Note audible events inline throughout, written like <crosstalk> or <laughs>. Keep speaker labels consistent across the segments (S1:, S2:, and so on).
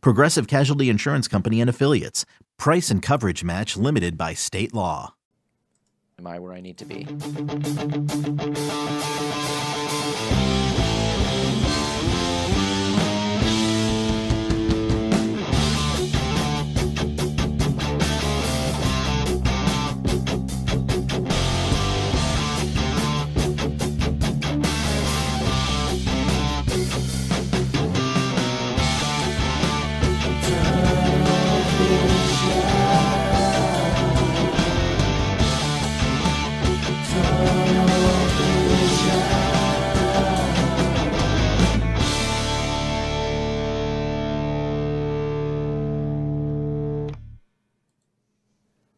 S1: Progressive Casualty Insurance Company and Affiliates. Price and coverage match limited by state law.
S2: Am I where I need to be?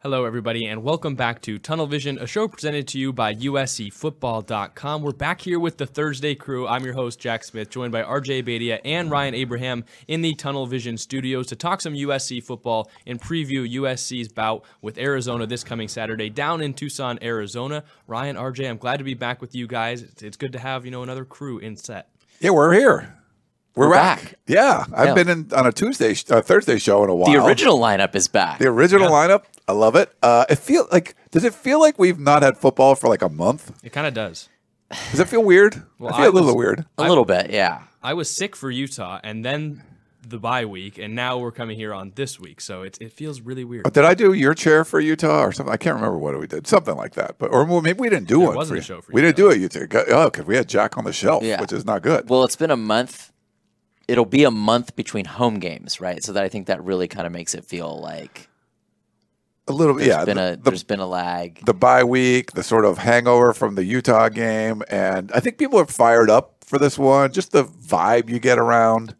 S3: Hello, everybody, and welcome back to Tunnel Vision, a show presented to you by USCFootball.com. We're back here with the Thursday crew. I'm your host, Jack Smith, joined by RJ Badia and Ryan Abraham in the Tunnel Vision studios to talk some USC football and preview USC's bout with Arizona this coming Saturday down in Tucson, Arizona. Ryan, RJ, I'm glad to be back with you guys. It's good to have, you know, another crew in set.
S4: Yeah, we're here. We're,
S2: We're
S4: back.
S2: back.
S4: Yeah, I've
S2: Yeah.
S4: been in on a Tuesday, uh, Thursday show in a while.
S2: The original lineup is back.
S4: the original lineup. I love it. Uh, it feel like does it feel like we've not had football for like a month?
S3: It kind of does.
S4: Does it feel weird?
S3: Well,
S4: I feel
S3: I
S4: a little
S3: was-
S4: weird.
S2: a little bit, yeah.
S3: I was sick for Utah and then the bye week, and now we're coming here on this week, so it, it feels really weird.
S4: But did I do your chair for Utah or something? I can't remember what we did. Something like that. But or maybe we didn't do
S3: There
S4: one.
S3: wasn't
S4: for
S3: a
S4: you.
S3: show for
S4: we didn't do it. Utah. Oh, because we had Jack on the shelf,
S2: Yeah.
S4: which is not good.
S2: Well, it's been a month. It'll be a month between home games, right? So that I think that really kind of makes it feel like
S4: a little.
S2: there's
S4: yeah.
S2: been
S4: the,
S2: a
S4: the,
S2: there's been a lag.
S4: the bye week, the sort of hangover from the Utah game, and I think people are fired up for this one. Just the vibe you get around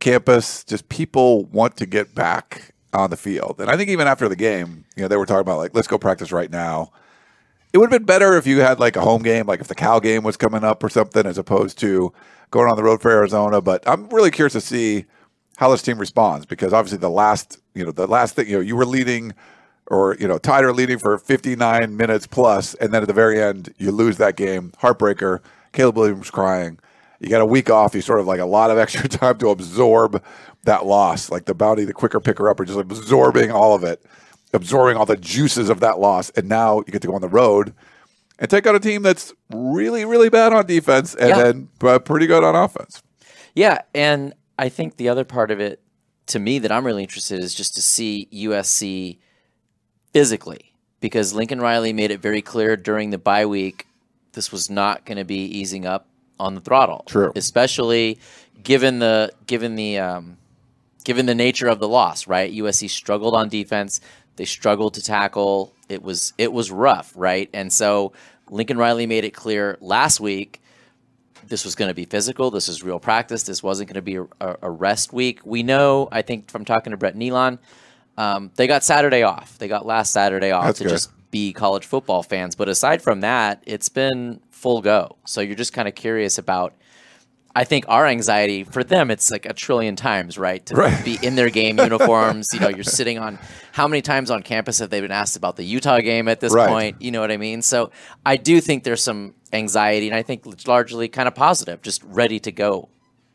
S4: campus, just people want to get back on the field. And I think even after the game, you know, they were talking about like, let's go practice right now. It would have been better if you had like a home game, like if the Cal game was coming up or something, as opposed to going on the road for Arizona. But I'm really curious to see how this team responds because obviously the last, you know, the last thing, you know, you were leading or, you know, tied or leading for 59 minutes plus, and then at the very end, you lose that game. Heartbreaker. Caleb Williams crying. You got a week off. You sort of like a lot of <laughs> extra time to absorb that loss. Like the bounty, the quicker picker up, upper, just absorbing all of it, absorbing all the juices of that loss. And now you get to go on the road and take out a team that's really, really bad on defense and
S2: Yeah.
S4: then uh, pretty good on offense.
S2: Yeah, and I think the other part of it to me that I'm really interested in is just to see USC physically because Lincoln Riley made it very clear during the bye week this was not going to be easing up on the throttle.
S4: True.
S2: Especially given the given the um, given the nature of the loss, right? USC struggled on defense. They struggled to tackle. It was it was rough, right? And so Lincoln Riley made it clear last week this was going to be physical. This is real practice. This wasn't going to be a, a, rest week. We know, I think, from talking to Brett Nealon, um, they got Saturday off. They got last Saturday off
S4: That's
S2: to
S4: good.
S2: just be college football fans. But aside from that, it's been full go. So you're just kind of curious about. I think our anxiety for them, it's like a trillion times, right? To
S4: Right.
S2: be in their game <laughs> uniforms. you know, you're sitting on how many times on campus have they been asked about the Utah game at this
S4: Right.
S2: point? You know what I mean? So I do think there's some anxiety, and I think it's largely kind of positive, just ready to go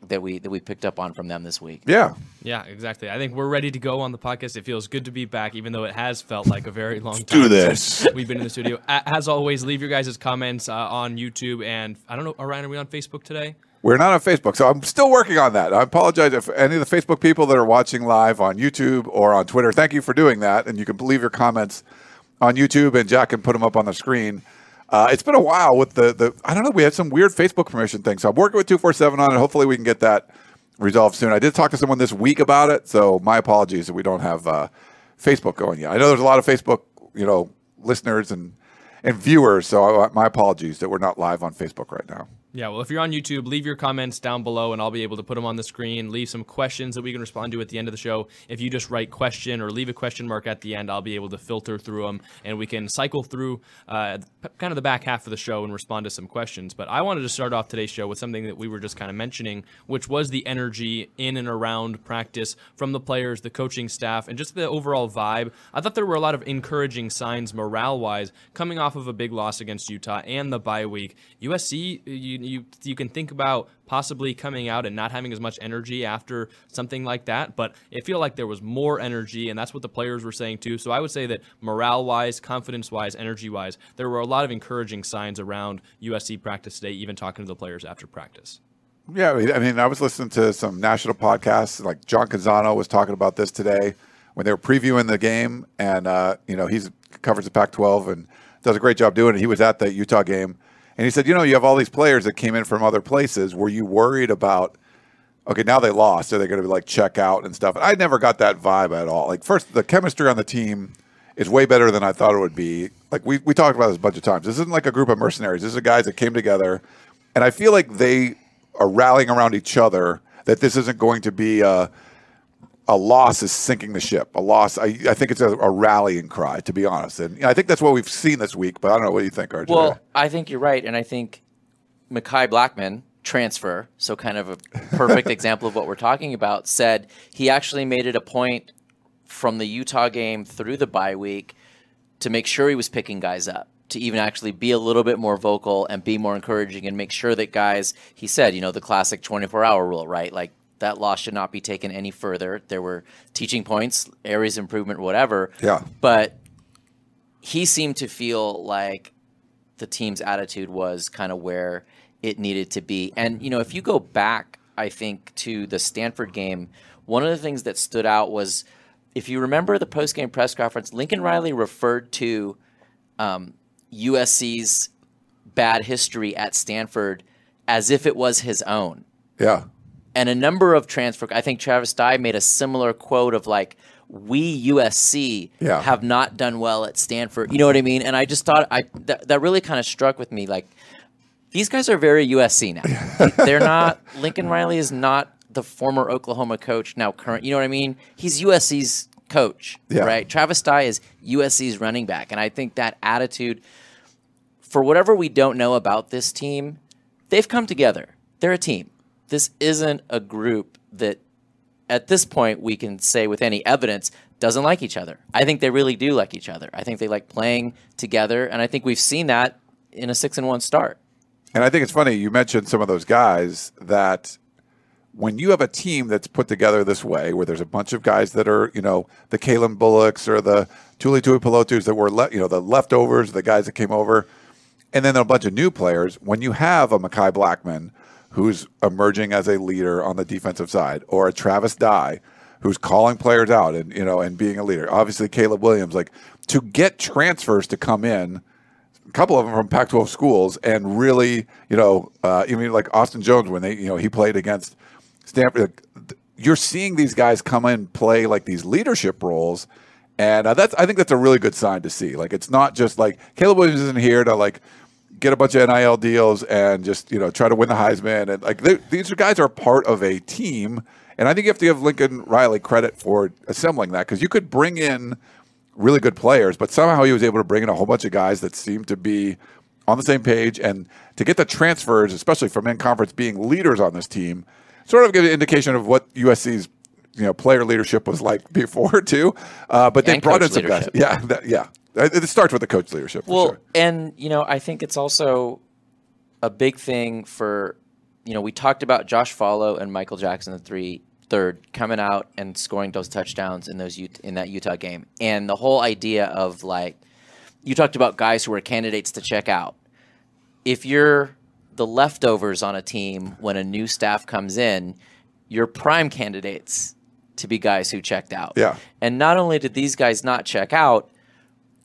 S2: that we that we picked up on from them this week.
S4: Yeah.
S3: Yeah, exactly. I think we're ready to go on the podcast. It feels good to be back, even though it has felt like a very long time.
S4: do this.
S3: since We've been in the studio. As always, leave your guys' comments uh, on YouTube and I don't know, Ryan, are we on Facebook today?
S4: We're not on Facebook, so I'm still working on that. I apologize if any of the Facebook people that are watching live on YouTube or on Twitter, thank you for doing that. And you can leave your comments on YouTube, and Jack can put them up on the screen. Uh, it's been a while with the, the I don't know, we had some weird Facebook permission thing. So I'm working with 247 on it. Hopefully we can get that resolved soon. I did talk to someone this week about it, so my apologies that we don't have uh, Facebook going yet. I know there's a lot of Facebook, you know, listeners and and viewers, so I, my apologies that we're not live on Facebook right now.
S3: Yeah, well, if you're on YouTube, leave your comments down below and I'll be able to put them on the screen. Leave some questions that we can respond to at the end of the show. If you just write question or leave a question mark at the end, I'll be able to filter through them and we can cycle through uh, kind of the back half of the show and respond to some questions. But I wanted to start off today's show with something that we were just kind of mentioning, which was the energy in and around practice from the players, the coaching staff, and just the overall vibe. I thought there were a lot of encouraging signs morale wise coming off of a big loss against Utah and the bye week. USC, you, you you can think about possibly coming out and not having as much energy after something like that, but it feel like there was more energy, and that's what the players were saying too. So I would say that morale wise, confidence wise, energy wise, there were a lot of encouraging signs around USC practice today, even talking to the players after practice.
S4: Yeah, I mean, I was listening to some national podcasts, like John Canzano was talking about this today when they were previewing the game, and uh, you know he's covers the Pac-12 and does a great job doing it. He was at the Utah game, and he said, you know, you have all these players that came in from other places. Were you worried about? Okay, now they lost. Are they going to be like check out and stuff? And I never got that vibe at all. Like first, the chemistry on the team is way better than I thought it would be. Like we we talked about this a bunch of times. This isn't like a group of mercenaries. This is guys that came together, and I feel like they are rallying around each other. That this isn't going to be a a loss is sinking the ship. A loss, I, I think it's a, a, rallying cry, to be honest. And I think that's what we've seen this week. But I don't know what do you think, RJ.
S2: Well, I think you're right, and I think Mekhi Blackmon, transfer, so kind of a perfect <laughs> example of what we're talking about, said he actually made it a point from the Utah game through the bye week to make sure he was picking guys up to even actually be a little bit more vocal and be more encouraging and make sure that guys he said you know the classic 24 hour rule right like that loss should not be taken any further. There were teaching points, areas of improvement, whatever.
S4: Yeah.
S2: But he seemed to feel like the team's attitude was kind of where it needed to be. And, you know, if you go back, I think, to the Stanford game, one of the things that stood out was if you remember the post game press conference, Lincoln Riley referred to um, USC's bad history at Stanford as if it was his own.
S4: Yeah
S2: and a number of transfer. I think Travis Dye made a similar quote of like, "We USC
S4: yeah.
S2: have not done well at Stanford." You know what I mean? And I just thought I that, that really kind of struck with me. Like, these guys are very USC now. <laughs> They're not. Lincoln Riley is not the former Oklahoma coach now. Current. You know what I mean? He's USC's coach,
S4: yeah.
S2: right? Travis Dye is USC's running back, and I think that attitude, for whatever we don't know about this team, they've come together. They're a team this isn't a group that at this point we can say with any evidence doesn't like each other. I think they really do like each other. I think they like playing together, and I think we've seen that in a six and one start.
S4: And I think it's funny you mentioned some of those guys that when you have a team that's put together this way, where there's a bunch of guys that are, you know, the Calen Bullocks or the Tuli Tuipulotus that were, le- you know, the leftovers, the guys that came over, and then a bunch of new players. When you have a Mekhi Blackmon who's emerging as a leader on the defensive side, or a Travis Dye who's calling players out and you know and being a leader. Obviously, Caleb Williams, like to get transfers to come in, a couple of them from Pac-12 schools, and really, you know, uh, even like Austin Jones when they, you know, he played against Stanford. You're seeing these guys come in play like these leadership roles. And uh, that's, I think that's a really good sign to see. Like, it's not just like Caleb Williams isn't here to like get a bunch of NIL deals and just you know try to win the Heisman and like these guys are part of a team. And I think you have to give Lincoln Riley credit for assembling that because you could bring in really good players, but somehow he was able to bring in a whole bunch of guys that seemed to be on the same page and to get the transfers, especially from in conference, being leaders on this team, sort of give an indication of what USC's you know player leadership was like <laughs> before too. Uh, but they brought in some leadership. guys. Yeah, that, yeah. It starts with the coach leadership.
S2: well,
S4: sure.
S2: and you know, I think it's also a big thing for you know we talked about Josh Falo and Michael Jackson the three third coming out and scoring those touchdowns in those in that Utah game, and the whole idea of like you talked about guys who are candidates to check out. If you're the leftovers on a team when a new staff comes in, you're prime candidates to be guys who checked out.
S4: Yeah.
S2: And not only did these guys not check out,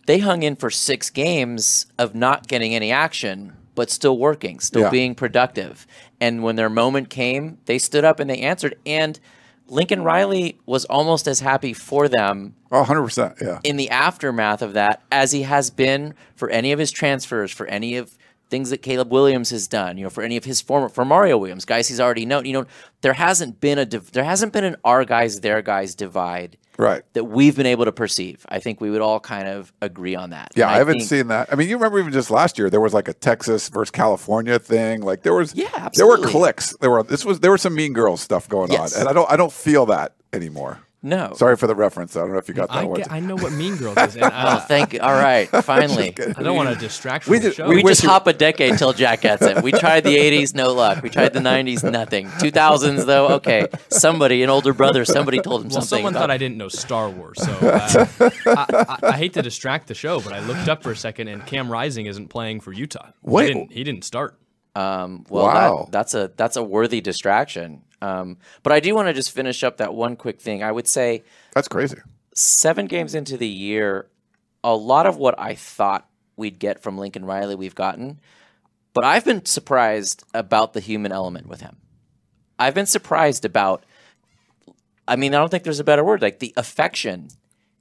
S2: they hung in for six games of not getting any action, but still working, still
S4: yeah.
S2: being productive. And when their moment came, they stood up and they answered. And Lincoln Riley was almost as happy for them.
S4: Oh, 100%. Yeah.
S2: In the aftermath of that, as he has been for any of his transfers, for any of things that Caleb Williams has done, you know, for any of his former for Mario Williams, guys he's already known. You know, there hasn't been a there hasn't been an our guys their guys divide
S4: Right.
S2: that we've been able to perceive. I think we would all kind of agree on that.
S4: Yeah,
S2: And
S4: I haven't
S2: think-
S4: seen that. I mean, you remember even just last year there was like a Texas versus California thing. Like there was
S2: Yeah,
S4: there were
S2: absolutely.
S4: clicks. There were this was there were some mean girls stuff going
S2: Yes.
S4: on. And I don't I don't feel that anymore.
S2: No.
S4: Sorry for the reference. I don't know if you got that
S3: I,
S4: one.
S3: get, I know what Mean Girls is. And <laughs>
S2: Oh,
S3: I,
S2: thank you. All right, <laughs> finally.
S3: I don't want to distract
S4: We
S3: from the
S4: just-
S3: show.
S2: We
S4: wish
S2: just hop a decade till Jack gets it. We tried the 80s, no luck. We tried the 90s, nothing. 2000s, though, okay. Somebody, an older brother, somebody told him
S3: well,
S2: something.
S3: someone thought I didn't know Star Wars, so <laughs> uh, I, I, I hate to distract the show, but I looked up for a second, and Cam Rising isn't playing for Utah.
S4: Wait.
S3: he didn't, he didn't start.
S2: Um, well,
S4: Wow.
S2: that, that's a that's a worthy distraction. Um, but I do want to just finish up that one quick thing. I would say
S4: That's crazy.
S2: seven games into the year, a lot of what I thought we'd get from Lincoln Riley, we've gotten. But I've been surprised about the human element with him. I've been surprised about, I mean, I don't think there's a better word, like the affection.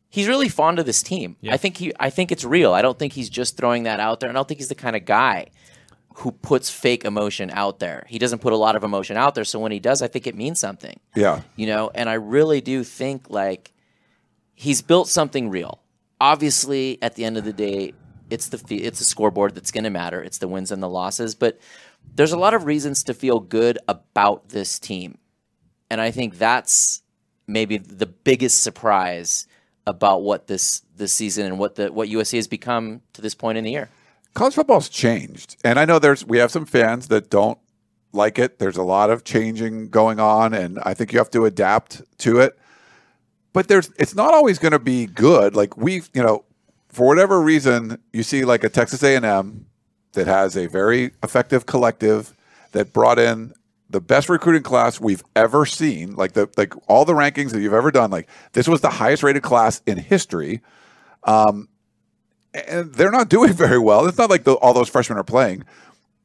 S2: He's really fond of this team.
S3: Yeah.
S2: I think he, I think it's real. I don't think he's just throwing that out there. I don't think he's the kind of guy who puts fake emotion out there. He doesn't put a lot of emotion out there. So when he does, I think it means something
S4: Yeah.
S2: you know and i really do think like he's built something real obviously at the end of the day it's the it's the scoreboard that's going to matter it's the wins and the losses but there's a lot of reasons to feel good about this team and i think that's maybe the biggest surprise about what this this season and what the what USC has become to this point in the year
S4: college football's changed and i know there's we have some fans that don't like it. There's a lot of changing going on and i think you have to adapt to it. But there's it's not always going to be good. Like we've you know for whatever reason you see like a texas a&m that has a very effective collective that brought in the best recruiting class we've ever seen like the like all the rankings that you've ever done. Like this was the highest rated class in history um, and they're not <laughs> doing very well. It's not like the, all those freshmen are playing,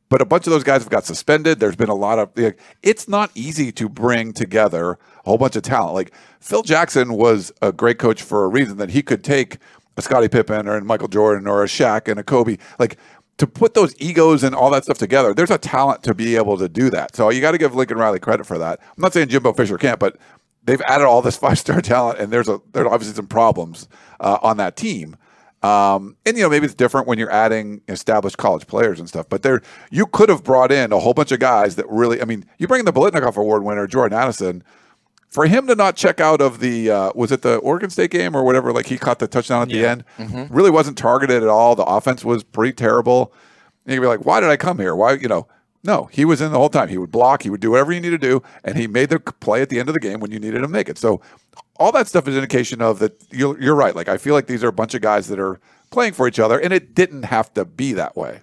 S4: but a bunch of those guys have got suspended. There's been a lot of. Like, it's not easy to bring together a whole bunch of talent. Like Phil Jackson was a great coach for a reason that he could take a Scottie Pippen or a Michael Jordan or a Shaq and a Kobe. Like to put those egos and all that stuff together. There's a talent to be able to do that. So you got to give Lincoln Riley credit for that. I'm not saying Jimbo Fisher can't, but they've added all this <laughs> five star talent, and there's a there's obviously some problems uh, on that team. Um, and you know maybe it's different when you're adding established college players and stuff. But there, you could have brought in a whole bunch of guys that really. I mean, you bring in the Biletnikoff Award winner Jordan Addison. For him to not check out of the uh, was it the Oregon State game or whatever? Like he caught the touchdown at the
S3: Yeah.
S4: end. Really wasn't targeted at all. The offense was pretty terrible. And you'd be like, why did I come here? Why you know? No, he was in the whole time. He would block. He would do whatever you need to do, and he made the play at the end of the game when you needed him to make it. So, all that stuff is indication of that. You're, you're right. Like I feel like these are a bunch of guys that are playing for each other, and it didn't have to be that way.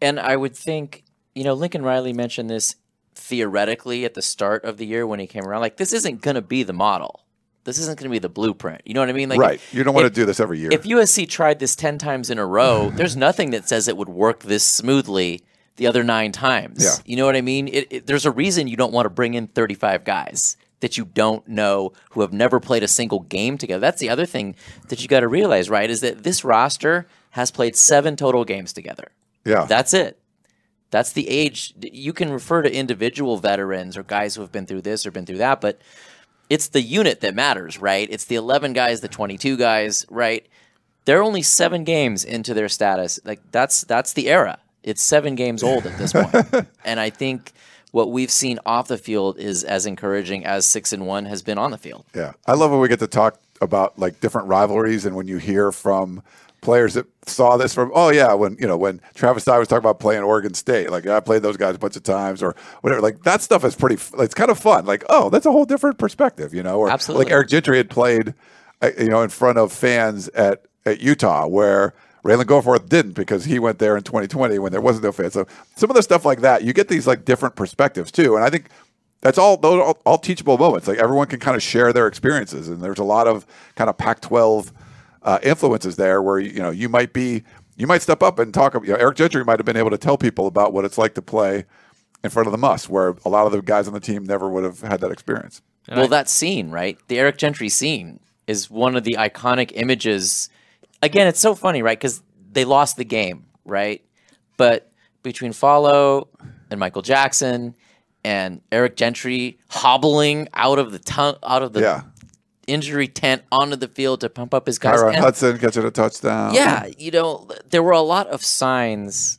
S2: And I would think, you know, Lincoln Riley mentioned this theoretically at the start of the year when he came around. Like, this isn't going to be the model. This isn't going to be the blueprint. You know what I mean? Like,
S4: right. You don't want
S2: if-
S4: to do this every year.
S2: If USC tried this 10 times in a row, there's nothing that says it would work this smoothly the other nine times.
S4: Yeah.
S2: You know what I mean? It, it, there's a reason you don't want to bring in 35 guys that you don't know who have never played a single game together. That's the other thing that you got to realize, right? Is that this roster has played seven total games together.
S4: yeah.
S2: That's it. That's the age. You can refer to individual veterans or guys who have been through this or been through that, but it's the unit that matters, right? It's the 11 guys, the 22 guys, right? They're only seven games into their status. Like that's that's the era. It's seven games old at this point, <laughs> and I think what we've seen off the field is as encouraging as six and one has been on the field.
S4: Yeah, I love when we get to talk about like different rivalries, and when you hear from players that saw this from, oh yeah, when you know when Travis Dye was talking about playing Oregon State, like I played those guys a bunch of times, or whatever. Like that stuff is pretty. f- It's kind of fun. Like oh, that's a whole different perspective, you know. Or
S2: Absolutely.
S4: like Eric Gentry had played, uh, you know, in front of fans at at Utah, where. Ralen Goforth didn't because he went there in 2020 when there wasn't no fans. So some of the stuff like that, you get these like different perspectives too. And I think that's all those are all, all teachable moments. Like everyone can kind of share their experiences, and there's a lot of kind of Pac-12 uh, influences there, where you know you might be you might step up and talk. You know, Eric Gentry might have been able to tell people about what it's like to play in front of the MUSS, where a lot of the guys on the team never would have had that experience.
S2: well, that scene, right? The Eric Gentry scene is one of the iconic images. Again, it's so funny, right? Because they lost the game, right? But between Falo and Michael Jackson and Eric Gentry hobbling out of the ton- out of the
S4: Yeah.
S2: injury tent onto the field to pump up his guys.
S4: Tyron
S2: And-
S4: Hudson catching a touchdown.
S2: yeah, you know, there were a lot of signs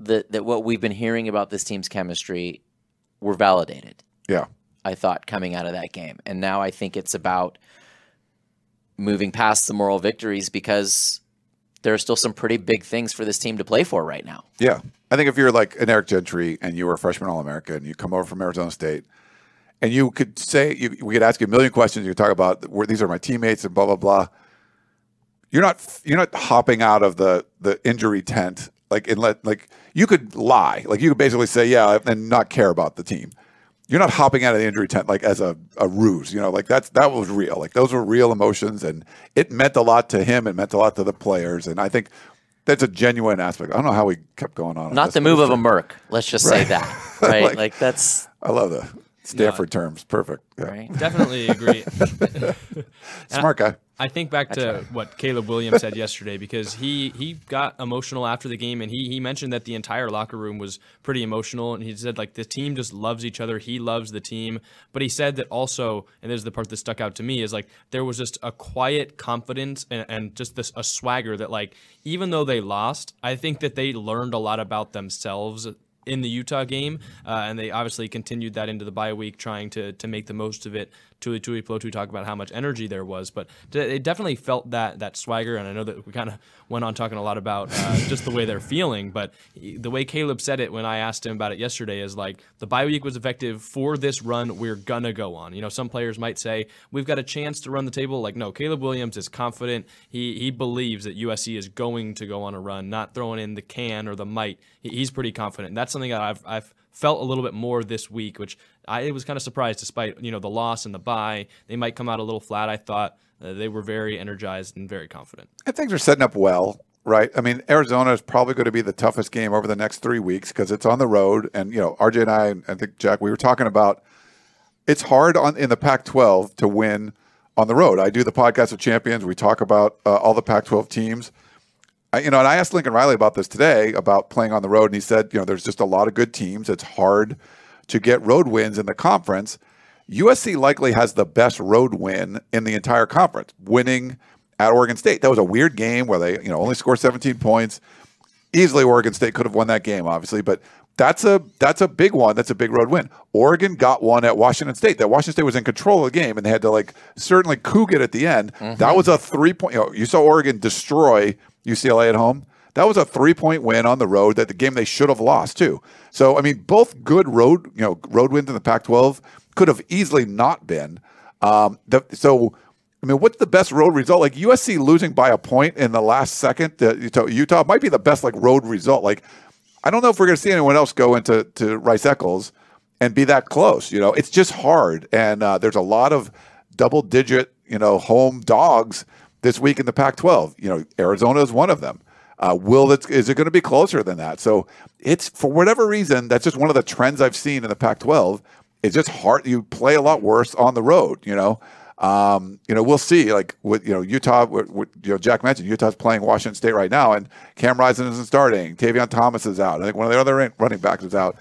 S2: that that what we've been hearing about this team's chemistry were validated.
S4: Yeah.
S2: I thought coming out of that game, and now I think it's about moving past the moral victories because there are still some pretty big things for this team to play for right now.
S4: Yeah. I think if you're like an Eric Gentry and you were a freshman All America and you come over from Arizona State and you could say, you, we could ask you a million questions. You could talk about where these are my teammates and blah, blah, blah. You're not, you're not hopping out of the, the injury tent. Like, and let, like you could lie. Like you could basically say, yeah, and not care about the team. You're not hopping out of the injury tent like as a, a ruse, you know, like that's, that was real. Like those were real emotions and it meant a lot to him. It meant a lot to the players. And I think that's a genuine aspect. I don't know how we kept going on. on
S2: Not the move of a
S4: true.
S2: merc. Let's just say that, <laughs> right?
S4: Like-
S2: like, that's
S4: I love the Stanford terms. Perfect. Yeah.
S2: right.
S3: Definitely agree. <laughs> <laughs>
S4: Smart guy.
S3: I think back to what Caleb Williams said yesterday because he he got emotional after the game and he he mentioned that the entire locker room was pretty emotional and he said like the team just loves each other. He loves the team, but he said that also and this is the part that stuck out to me is like there was just a quiet confidence and, and just this a swagger that like even though they lost, I think that they learned a lot about themselves in the Utah game, uh, and they obviously continued that into the bye week, trying to to make the most of it. Tuli Tuipulotu talk about how much energy there was, but it definitely felt that that swagger. And I know that we kind of went on talking a lot about uh, <laughs> just the way they're feeling, but the way Caleb said it when I asked him about it yesterday is like the bye week was effective for this run we're gonna go on. You know, some players might say we've got a chance to run the table. Like no, Caleb Williams is confident. He he believes that USC is going to go on a run, not throwing in the can or the might. He, he's pretty confident. And that's something that I've I've felt a little bit more this week, which I was kind of surprised despite you know the loss and the bye. They might come out a little flat. I thought uh, they were very energized and very confident.
S4: And things are setting up well, right? I mean, Arizona is probably going to be the toughest game over the next three weeks because it's on the road. And you know, RJ and I, and I think Jack, we were talking about it's hard on in the Pac-12 to win on the road. I do the podcast of champions. We talk about uh, all the Pac-12 teams. I, you know, and I asked Lincoln Riley about this today about playing on the road, and he said, you know, there's just a lot of good teams. It's hard to get road wins in the conference. USC likely has the best road win in the entire conference, winning at Oregon State. That was a weird game where they, you know, only scored 17 points. Easily, Oregon State could have won that game, obviously, but that's a that's a big one. That's a big road win. Oregon got one at Washington State. That Washington State was in control of the game, and they had to like certainly coug it at the end. Mm-hmm. That was a three point. You, know, you saw Oregon destroy UCLA at home. That was a three point win on the road. That the game they should have lost too. So I mean, both good road you know road wins in the Pac-12 could have easily not been. Um, the, so I mean, what's the best road result? Like USC losing by a point in the last second to Utah, Utah might be the best like road result. Like I don't know if we're going to see anyone else go into to Rice Eccles and be that close. You know, it's just hard, and uh, there's a lot of double digit you know home dogs this week in the Pac-12. You know, Arizona is one of them. Uh, will it is it going to be closer than that? So it's for whatever reason that's just one of the trends I've seen in the Pac-12. It's just hard. You play a lot worse on the road. You know. Um, you know, we'll see. Like with you know Utah, with, with, you know Jack mentioned Utah's playing Washington State right now, and Cam Rising isn't starting. Tavion Thomas is out. I think one of the other running backs is out.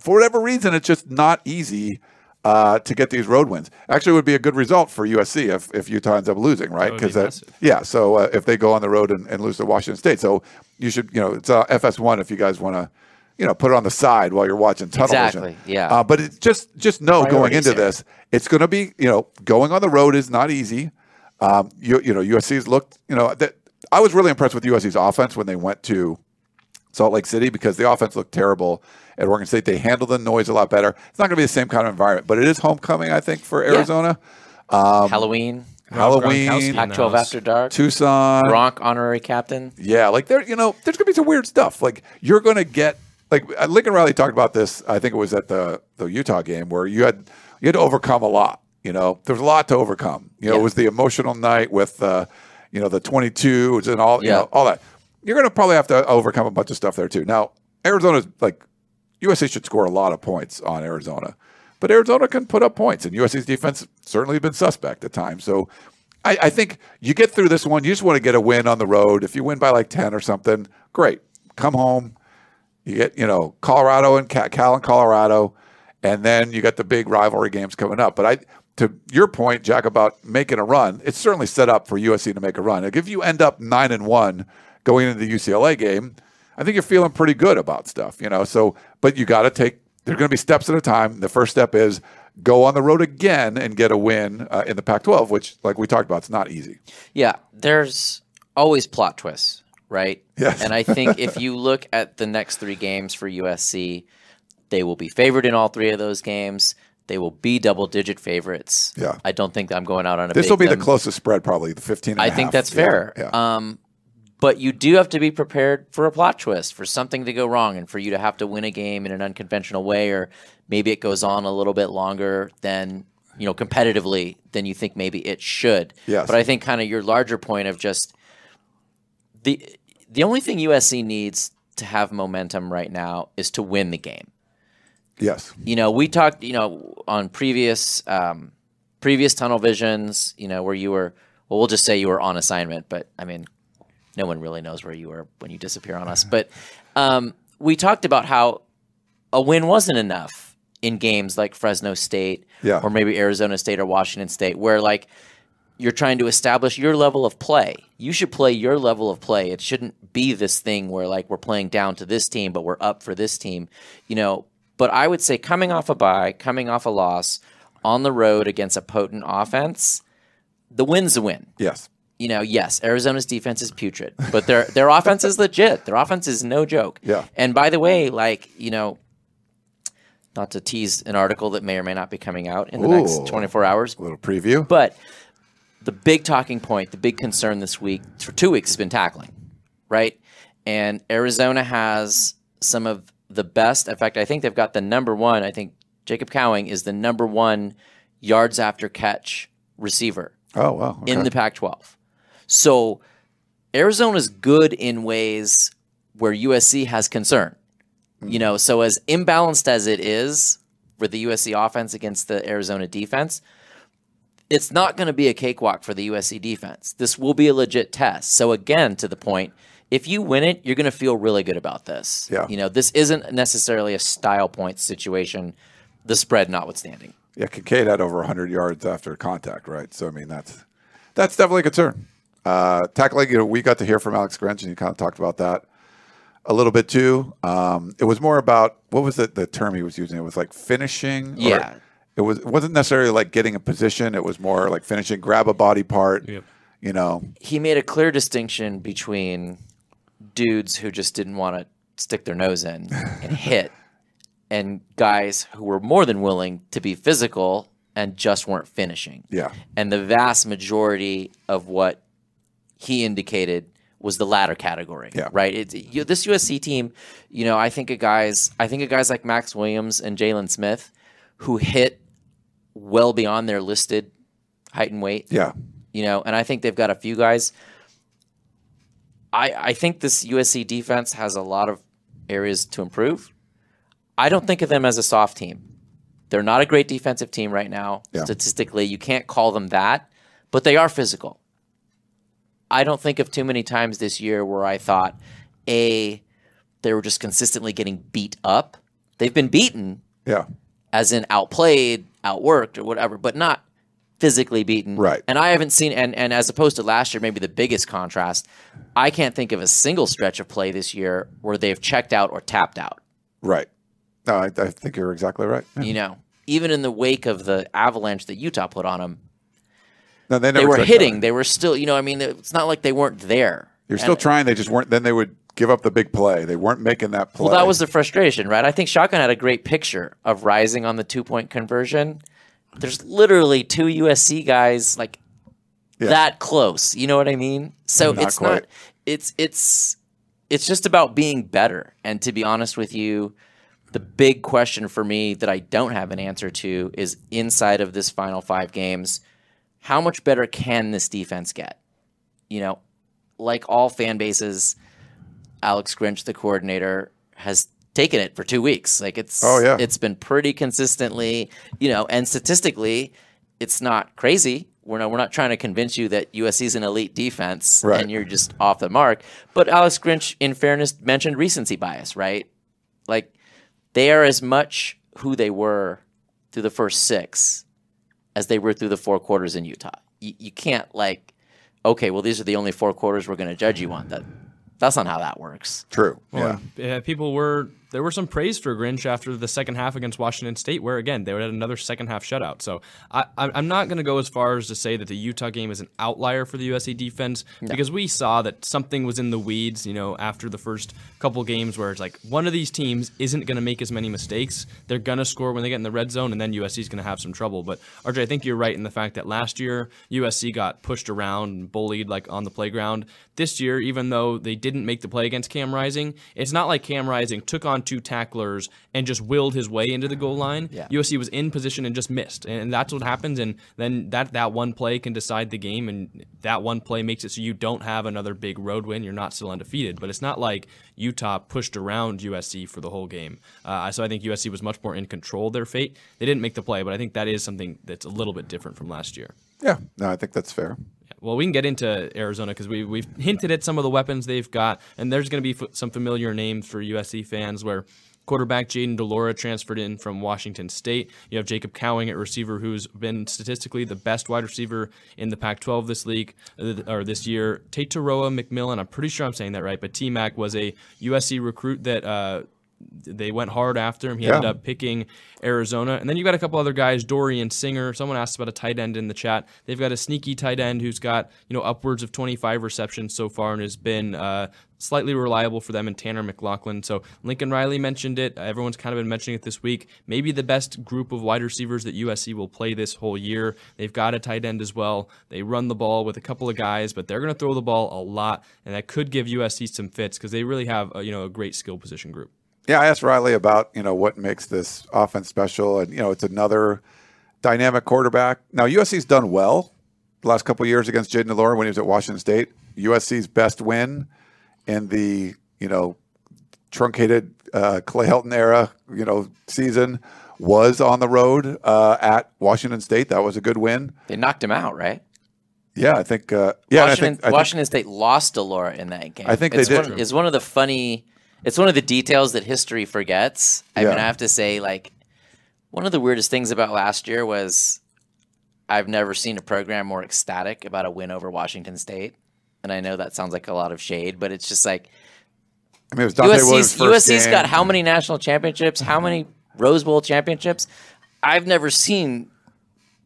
S4: For whatever reason, it's just not easy uh, to get these road wins. Actually, it would be a good result for USC if, if Utah ends up losing, right?
S3: That would be
S4: yeah. So uh, if they go on the road and, and lose to Washington State, so you should you know it's uh, FS1 if you guys want to you know put it on the side while you're watching Tunnel
S2: Exactly,
S4: Vision.
S2: yeah.
S4: Uh, but it's just just know going into
S2: here.
S4: this, it's going to be you know going on the road is not easy. Um, you you know USC's looked you know that I was really impressed with USC's offense when they went to Salt Lake City because the offense looked terrible at Oregon State. They handled the noise a lot better. It's not going to be the same kind of environment, but it is homecoming, I think, for Arizona.
S2: Halloween,
S4: Halloween,
S3: Gronkowski
S2: Pac-12 after dark,
S4: Tucson.
S2: Gronk honorary captain.
S4: Yeah, like there, you know, there's gonna be some weird stuff. Like you're gonna get like uh, Lincoln Riley talked about this. I think it was at the the Utah game where you had you had to overcome a lot. You know, there was a lot to overcome. You know,
S2: Yeah.
S4: it was the emotional night with uh, you know the 22s and all you
S2: Yeah.
S4: know all that. You're gonna probably have to overcome a bunch of stuff there too. Now, Arizona's like USC should score a lot of points on Arizona, but Arizona can put up points, and USC's defense certainly been suspect at times. So. I, I think you get through this one. You just want to get a win on the road. If you win by like ten or something, great. Come home, You get you know Colorado and Cal, Cal and Colorado, and then you got the big rivalry games coming up. But I, to your point, Jack, about making a run, it's certainly set up for USC to make a run. Like if you end up nine and one going into the UCLA game, I think you're feeling pretty good about stuff. You know, so but you got to take. There's going to be steps at a time. The first step is go on the road again and get a win uh, in the Pac-12, which, like we talked about, it's not easy.
S2: Yeah, there's always plot twists, right?
S4: Yes.
S2: And I think if you <laughs> look at the next three games for USC, they will be favored in all three of those games. They will be double-digit favorites.
S4: Yeah.
S2: I don't think I'm going out on a.
S4: This will be the closest spread, probably the 15. and a
S2: I think
S4: half.
S2: that's
S4: Yeah,
S2: fair.
S4: Yeah.
S2: Um, but you do have to be prepared for a plot twist, for something to go wrong, and for you to have to win a game in an unconventional way, or maybe it goes on a little bit longer than you know competitively than you think maybe it should.
S4: Yes.
S2: But I think kind of your larger point of just the the only thing USC needs to have momentum right now is to win the game
S4: yes.
S2: you know, we talked, you know, on previous um, previous tunnel visions, you know, where you were. Well, we'll just say you were on assignment, but I mean, no one really knows where you were when you disappear on us. <laughs> But um, we talked about how a win wasn't enough in games like Fresno State,
S4: Yeah.
S2: or maybe Arizona State or Washington State, where like you're trying to establish your level of play. You should play your level of play. It shouldn't be this thing where like we're playing down to this team, but we're up for this team. You know, but I would say coming off a bye, coming off a loss on the road against a potent offense, the win's a win.
S4: Yes.
S2: You know, yes, Arizona's defense is putrid, but their their <laughs> offense is legit. Their offense is no joke.
S4: Yeah.
S2: And by the way, like, you know, not to tease an article that may or may not be coming out in the
S4: Ooh.
S2: next 24 hours,
S4: A little preview.
S2: but the big talking point, the big concern this week, for two weeks, has been tackling, right? And Arizona has some of the best. In fact, I think they've got the number one. I think Jacob Cowing is the number one yards after catch receiver
S4: oh wow. Okay.
S2: in the Pac 12. So Arizona's good in ways where USC has concern. You mm-hmm. know, so as imbalanced as it is for the USC offense against the Arizona defense, it's not going to be a cakewalk for the USC defense. This will be a legit test. So again, to the point, if you win it, you're going to feel really good about this.
S4: Yeah.
S2: You know, this isn't necessarily a style point situation, the spread notwithstanding.
S4: Yeah, Kincaid had over 100 yards after contact, right? So I mean, that's that's definitely a concern. Uh, tackling, you know, we got to hear from Alex Grinch, and he kind of talked about that a little bit too. Um, it was more about what was it? The term he was using it was like finishing.
S2: Yeah.
S4: it was. It wasn't necessarily like getting a position. It was more like finishing, grab a body part.
S3: Yep.
S4: You know,
S2: he made a clear distinction between dudes who just didn't want to stick their nose in and <laughs> hit and guys who were more than willing to be physical and just weren't finishing.
S4: yeah,
S2: And the vast majority of what he indicated was the latter category.
S4: Yeah.
S2: Right. It's, you, this USC team, you know, I think of guys, I think of guys like Max Williams and Jalen Smith who hit well beyond their listed height and weight
S4: yeah,
S2: you know, and I think they've got a few guys. I I think this USC defense has a lot of areas to improve. I don't think of them as a soft team. They're not a great defensive team right now.
S4: Yeah.
S2: Statistically, you can't call them that, but they are physical. I don't think of too many times this year where I thought, A, they were just consistently getting beat up. They've been beaten,
S4: yeah,
S2: as in outplayed, outworked, or whatever, but not physically beaten.
S4: Right.
S2: And I haven't seen, and, and as opposed to last year, maybe the biggest contrast, I can't think of a single stretch of play this year where they've checked out or tapped out.
S4: right. No, I, I think you're exactly right. Yeah.
S2: You know, even in the wake of the avalanche that Utah put on them,
S4: No, they,
S2: they were hitting. They were still, you know, I mean, it's not like they weren't there.
S4: You're still
S2: And-
S4: trying. They just weren't. Then they would give up the big play. They weren't making that play.
S2: Well, that was the frustration, right? I think Shotgun had a great picture of Rising on the two point conversion. There's literally two USC guys like
S4: Yeah.
S2: that close. You know what I mean? So
S4: Not
S2: it's
S4: quite.
S2: not. It's it's it's just about being better. And to be honest with you, the big question for me that I don't have an answer to is inside of this final five games, how much better can this defense get? You know, like all fan bases, Alex Grinch, the coordinator, has taken it for two weeks. Like it's
S4: Oh, yeah.
S2: it's been pretty consistently, you know, and statistically, it's not crazy. We're not, we're not trying to convince you that USC is an elite defense
S4: Right.
S2: and you're just off the mark. But Alex Grinch, in fairness, mentioned recency bias, right? Like they are as much who they were through the first six as they were through the four quarters in Utah. You, you can't like, okay, well these are the only four quarters we're going to judge you on. That that's not how that works.
S4: True.
S3: Well,
S4: yeah.
S3: yeah, people were there were some praise for Grinch after the second half against Washington State, where again they would have another second half shutout. So I, I'm not going to go as far as to say that the Utah game is an outlier for the USC defense because we saw that something was in the weeds. You know, after the first couple games, where it's like one of these teams isn't going to make as many mistakes. They're going to score when they get in the red zone, and then USC is going to have some trouble. But RJ, I think you're right in the fact that last year USC got pushed around and bullied like on the playground. This year, even though they didn't make the play against Cam Rising, it's not like Cam Rising took on two tacklers and just willed his way into the goal line.
S2: Yeah.
S3: USC was in position and just missed, and that's what happens. And then that that one play can decide the game, and that one play makes it so you don't have another big road win. You're not still undefeated, but it's not like Utah pushed around USC for the whole game. Uh, so I think USC was much more in control of their fate. They didn't make the play, but I think that is something that's a little bit different from last year.
S4: Yeah. No, I think that's fair.
S3: Well, we can get into Arizona because we, we've hinted at some of the weapons they've got, and there's going to be f- some familiar names for USC fans where quarterback Jayden de Laura transferred in from Washington State. You have Jacob Cowing at receiver, who's been statistically the best wide receiver in the Pac-12 this league uh, or this year. Tetairoa McMillan, I'm pretty sure I'm saying that right, but T Mac was a USC recruit that. Uh, they went hard after him. He
S4: Yeah.
S3: ended up picking Arizona. And then you got a couple other guys, Dorian Singer. Someone asked about a tight end in the chat. They've got a sneaky tight end who's got, you know, upwards of 25 receptions so far and has been uh, slightly reliable for them in Tanner McLachlan. So Lincoln Riley mentioned it. Everyone's kind of been mentioning it this week. Maybe the best group of wide receivers that USC will play this whole year. They've got a tight end as well. They run the ball with a couple of guys, but they're going to throw the ball a lot, and that could give USC some fits because they really have, a, you know, a great skill position group.
S4: Yeah, I asked Riley about you know what makes this offense special, and you know it's another dynamic quarterback. Now USC's done well the last couple of years against Jayden de Laura when he was at Washington State. USC's best win in the you know truncated uh, Clay Helton era you know season was on the road uh, at Washington State. That was a good win.
S2: They knocked him out, right?
S4: Yeah, I think. Uh, yeah, and I
S2: Washington,
S4: think, I think
S2: State lost de Laura in that game.
S4: I think they
S2: it's
S4: did.
S2: One, it's one of the funny. It's one of the details that history forgets. I mean, I have to say, like, one of the weirdest things about last year was I've never seen a program more ecstatic about a win over Washington State. And I know that sounds like a lot of shade, but it's just like
S4: I mean it was Dante
S2: USC's, USC's got how many national championships? How many Rose Bowl championships? I've never seen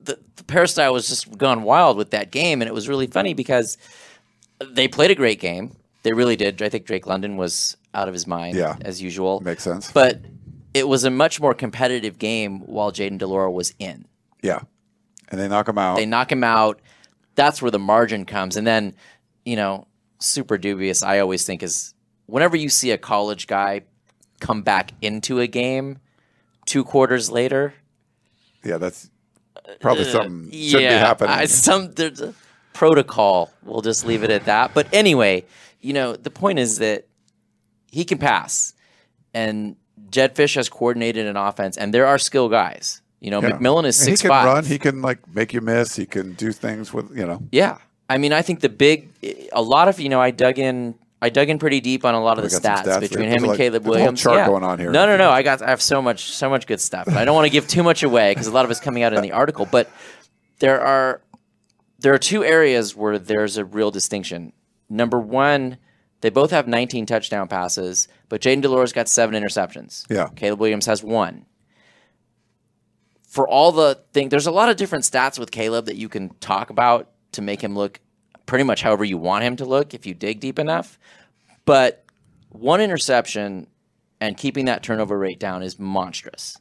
S2: the, the peristyle was just gone wild with that game, and it was really funny because they played a great game. They really did. I think Drake London was out of his mind,
S4: Yeah.
S2: as usual.
S4: Makes sense.
S2: But it was a much more competitive game while Jayden de Laura was in.
S4: yeah, and they knock him out.
S2: They knock him out. That's where the margin comes. And then, you know, super dubious, I always think is whenever you see a college guy come back into a game two quarters later,
S4: yeah, that's probably uh, something should be
S2: yeah,
S4: happening.
S2: I, some there's a protocol. We'll just leave it at that. But anyway, you know, the point is that he can pass, and Jedd Fisch has coordinated an offense, and there are skill guys. You know,
S4: Yeah.
S2: McMillan is six
S4: He can
S2: five.
S4: run. He can like make you miss. He can do things with you know.
S2: Yeah, I mean, I think the big, a lot of you know, I dug in, I dug in pretty deep on a lot of
S4: We
S2: the stats,
S4: stats
S2: between him and
S4: Like,
S2: Caleb
S4: a whole
S2: Williams.
S4: chart
S2: yeah.
S4: going on here.
S2: No, no, no. I got, I have so much, so much good stuff. I don't want to give too much away because a lot of it's coming out in the <laughs> article. But there are, there are two areas where there's a real distinction. Number one, they both have 19 touchdown passes, but Jayden de Laura's got seven interceptions.
S4: Yeah.
S2: Caleb Williams has one for all the thing, there's a lot of different stats with Caleb that you can talk about to make him look pretty much however you want him to look if you dig deep enough. But one interception and keeping that turnover rate down is monstrous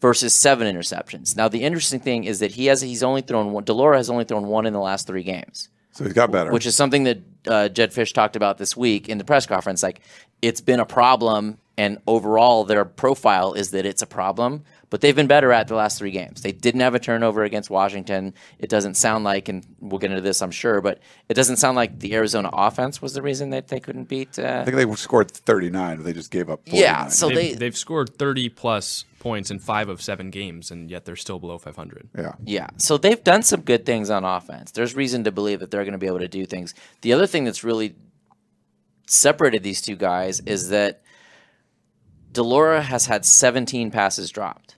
S2: versus seven interceptions. Now the interesting thing is that he has he's only thrown one. De Laura has only thrown one in the last three games
S4: So he's got better.
S2: which is something that uh, Jedd Fisch talked about this week in the press conference. Like, it's been a problem, and overall, their profile is that it's a problem. But they've been better at the last three games. They didn't have a turnover against Washington. It doesn't sound like, and we'll get into this, I'm sure, but it doesn't sound like the Arizona offense was the reason that they couldn't beat. Uh,
S4: I think they scored 39. But they just gave up. 49.
S2: yeah, so
S3: They've,
S2: they,
S3: they've scored 30 plus points in five of seven games, and yet they're still below 500.
S4: yeah,
S2: Yeah. So they've done some good things on offense. There's reason to believe that they're going to be able to do things. The other thing that's really separated these two guys is that De Laura has had 17 passes dropped.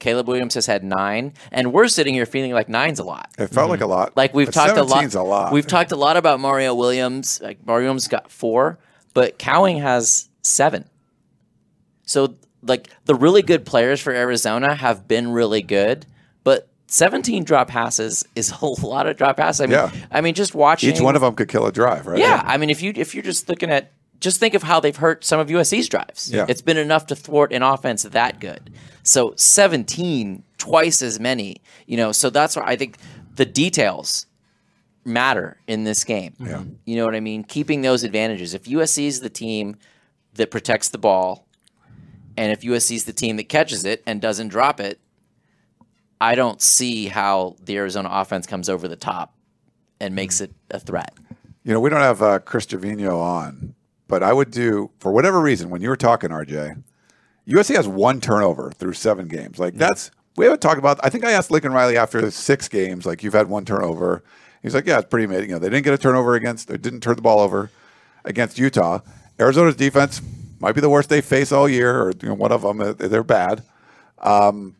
S2: Caleb Williams has had nine, and we're sitting here feeling like nine's a lot.
S4: It felt like a mm-hmm. lot.
S2: Like we've
S4: But
S2: talked a lot.
S4: 17's a lot.
S2: We've talked a lot about Mario Williams. Like Mario Williams got four, but Cowing has seven. So like the really good players for Arizona have been really good, but 17 drop passes is a lot of drop passes. I mean,
S4: Yeah.
S2: I mean, just watching
S4: Each one of them could kill a drive, right?
S2: yeah, I mean, if you if you're just looking at just think of how they've hurt some of USC's drives.
S4: Yeah.
S2: It's been enough to thwart an offense that good. So 17, twice as many. You know, so that's why I think the details matter in this game.
S4: Yeah.
S2: You know what I mean? Keeping those advantages. If USC is the team that protects the ball, and if USC is the team that catches it and doesn't drop it, I don't see how the Arizona offense comes over the top and makes it a threat.
S4: You know, we don't have uh, Chris Trevino on, but I would do for whatever reason when you were talking, RJ. USC has one turnover through seven games. Like that's we haven't talked about. I think I asked Lincoln Riley after six games, like you've had one turnover. He's like, yeah, it's pretty amazing. You know, they didn't get a turnover against, they didn't turn the ball over against Utah. Arizona's defense might be the worst they face all year, or you know, one of them. uh, They're bad. Um,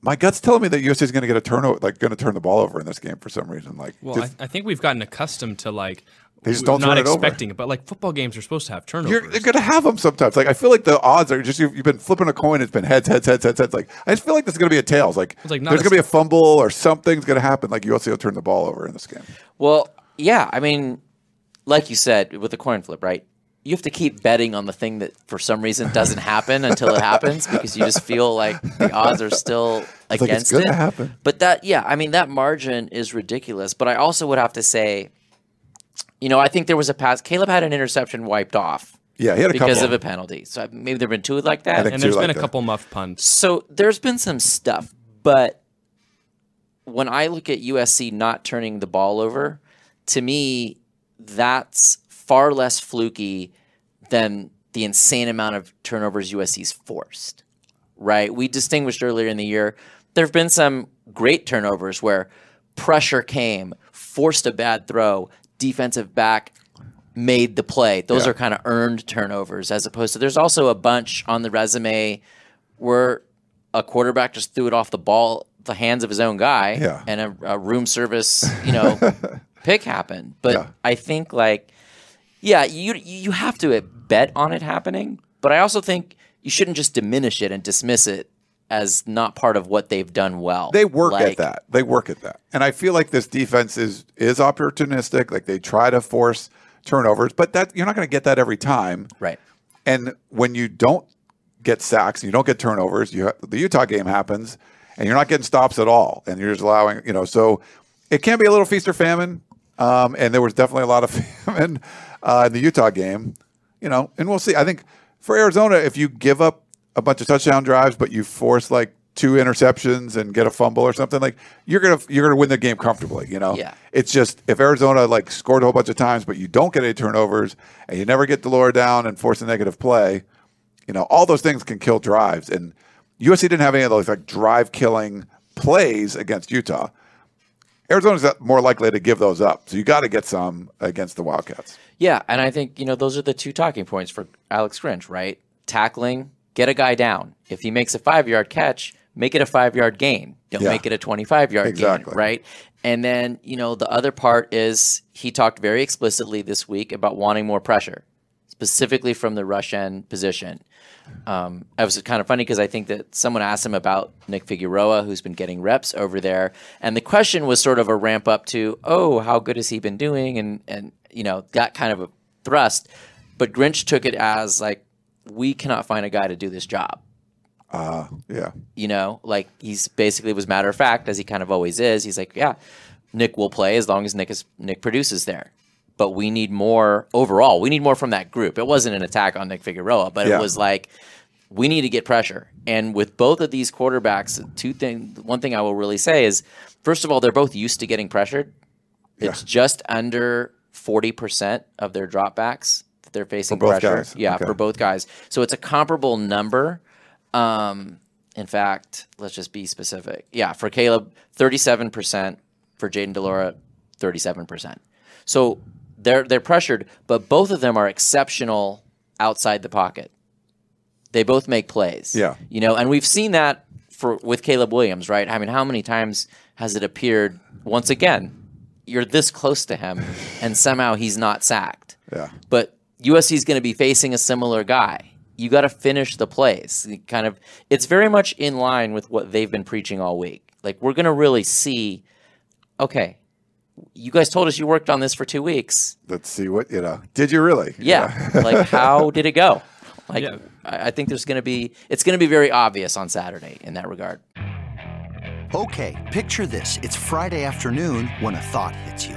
S4: my gut's telling me that USC is going to get a turnover, like going to turn the ball over in this game for some reason. Like,
S3: Well,
S4: just-
S3: I, I think we've gotten accustomed to like
S4: They just
S3: we're
S4: don't
S3: not
S4: turn it over.
S3: expecting it, but like football games are supposed to have turnovers.
S4: You're, you're gonna have them sometimes. Like I feel like the odds are just you've, you've been flipping a coin. It's been heads, heads, heads, heads, heads. Like I just feel like this is gonna be a tails. Like,
S3: like
S4: there's gonna be a fumble or something's gonna happen. Like USC will turn the ball over in this game.
S2: Well, yeah, I mean, like you said with the coin flip, right? You have to keep betting on the thing that for some reason doesn't happen until it happens because you just feel like the odds are still
S4: it's
S2: against
S4: gonna
S2: it.
S4: happen.
S2: But that, yeah, I mean, that margin is ridiculous. But I also would have to say, you know, I think there was a pass. Caleb had an interception wiped off
S4: Yeah, he had a
S2: because
S4: couple.
S2: of a penalty. So maybe there've been two like that.
S4: think
S3: and
S4: two
S3: there's
S4: like
S3: been a
S4: that.
S3: couple muff punts.
S2: So there's been some stuff, but when I look at USC not turning the ball over, to me, that's far less fluky than the insane amount of turnovers USC's forced. Right? We distinguished earlier in the year, there have been some great turnovers where pressure came, forced a bad throw, defensive back made the play. Those
S4: Yeah.
S2: are kind of earned turnovers as opposed to there's also a bunch on the resume where a quarterback just threw it off the ball, the hands of his own guy,
S4: Yeah.
S2: and a, a room service, you know, <laughs> pick happened. But
S4: Yeah.
S2: I think like, yeah, you you have to bet on it happening, but I also think you shouldn't just diminish it and dismiss it as not part of what they've done well.
S4: They work
S2: Like,
S4: at that. They work at that. And I feel like this defense is is opportunistic. Like they try to force turnovers, but that you're not going to get that every time.
S2: Right.
S4: And when you don't get sacks, you don't get turnovers. You the Utah game happens, and you're not getting stops at all, and you're just allowing you know. So it can be a little feast or famine, um, and there was definitely a lot of <laughs> famine uh, in the Utah game. You know, and we'll see. I think for Arizona, if you give up a bunch of touchdown drives, but you force like two interceptions and get a fumble or something, like you're gonna you're gonna win the game comfortably. You know,
S2: Yeah.
S4: it's just if Arizona like scored a whole bunch of times, but you don't get any turnovers and you never get de Laura down and force a negative play, you know, all those things can kill drives. And USC didn't have any of those like drive killing plays against Utah. Arizona's more likely to give those up. So you got to get some against the Wildcats.
S2: Yeah, and I think you know those are the two talking points for Alex Grinch, right? Tackling, get a guy down. If he makes a five yard catch, make it a five yard gain. Don't
S4: Yeah.
S2: make it a twenty five yard
S4: Exactly.
S2: gain, right? And then you know the other part is he talked very explicitly this week about wanting more pressure, specifically from the rush end position. Um, it was kind of funny because I think that someone asked him about Nick Figueroa, who's been getting reps over there, and the question was sort of a ramp up to, "Oh, how good has he been doing?" and and you know that kind of a thrust. But Grinch took it as like, "We cannot find a guy to do this job."
S4: Uh, yeah.
S2: You know, like he's basically was matter of fact, as he kind of always is. He's like, "Yeah, Nick will play as long as Nick is Nick produces there." But we need more overall. We need more from that group. It wasn't an attack on Nick Figueroa, but
S4: Yeah.
S2: it was like we need to get pressure. And with both of these quarterbacks, two thing one thing I will really say is first of all, they're both used to getting pressured. It's just under 40% of their dropbacks that they're facing
S4: both
S2: pressure.
S4: guys?
S2: Yeah,
S4: Okay.
S2: for both guys. So it's a comparable number. Um, in fact, let's just be specific. Yeah, for Caleb, 37%. For Jayden de Laura, 37%. So they're they're pressured, but both of them are exceptional outside the pocket. They both make plays.
S4: Yeah.
S2: You know, and we've seen that for with Caleb Williams, right? I mean, how many times has it appeared once again? You're this close to him, and somehow he's not sacked.
S4: Yeah.
S2: But USC is going to be facing a similar guy. You got to finish the plays. You Kind of, it's very much in line with what they've been preaching all week. Like we're going to really see. Okay, you guys told us you worked on this for two weeks.
S4: Let's see what you know. Did you really?
S2: Yeah. like <laughs> how did it go? Like
S3: Yeah.
S2: I, I think there's going to be it's going to be very obvious on Saturday in that regard.
S5: Okay, picture this. It's Friday afternoon when a thought hits you.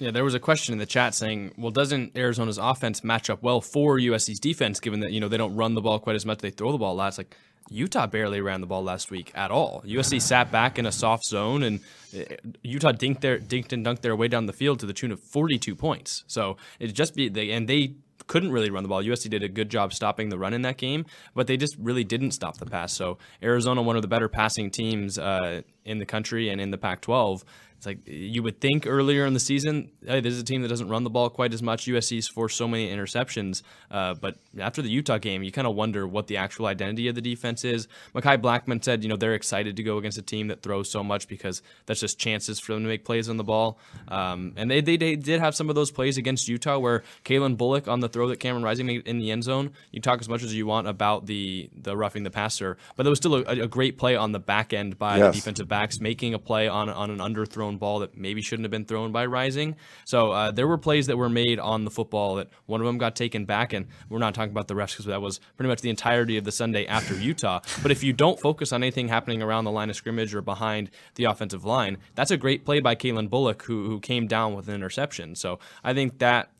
S3: Yeah, there was a question in the chat saying, well, doesn't Arizona's offense match up well for USC's defense, given that, you know, they don't run the ball quite as much, they throw the ball a lot? It's like Utah barely ran the ball last week at all. USC sat back in a soft zone, and uh, Utah dinked, their, dinked and dunked their way down the field to the tune of 42 points. So it just be, they, and they couldn't really run the ball. USC did a good job stopping the run in that game, but they just really didn't stop the pass. So Arizona, one of the better passing teams uh, in the country and in the Pac-12. It's like you would think earlier in the season, hey, this is a team that doesn't run the ball quite as much. USC's forced so many interceptions, uh, but after the Utah game, you kind of wonder what the actual identity of the defense is. Mekhi Blackmon said, you know, they're excited to go against a team that throws so much because that's just chances for them to make plays on the ball. Um, and they, they, they did have some of those plays against Utah where Kalen Bullock on the throw that Cameron Rising made in the end zone. You talk as much as you want about the the roughing the passer, but there was still a, a great play on the back end by
S4: Yes.
S3: the defensive backs making a play on on an underthrown ball that maybe shouldn't have been thrown by Rising. So uh, there were plays that were made on the football that one of them got taken back, and we're not talking about the refs because that was pretty much the entirety of the Sunday after Utah. But if you don't focus on anything happening around the line of scrimmage or behind the offensive line, that's a great play by Kalen Bullock who who came down with an interception. So I think that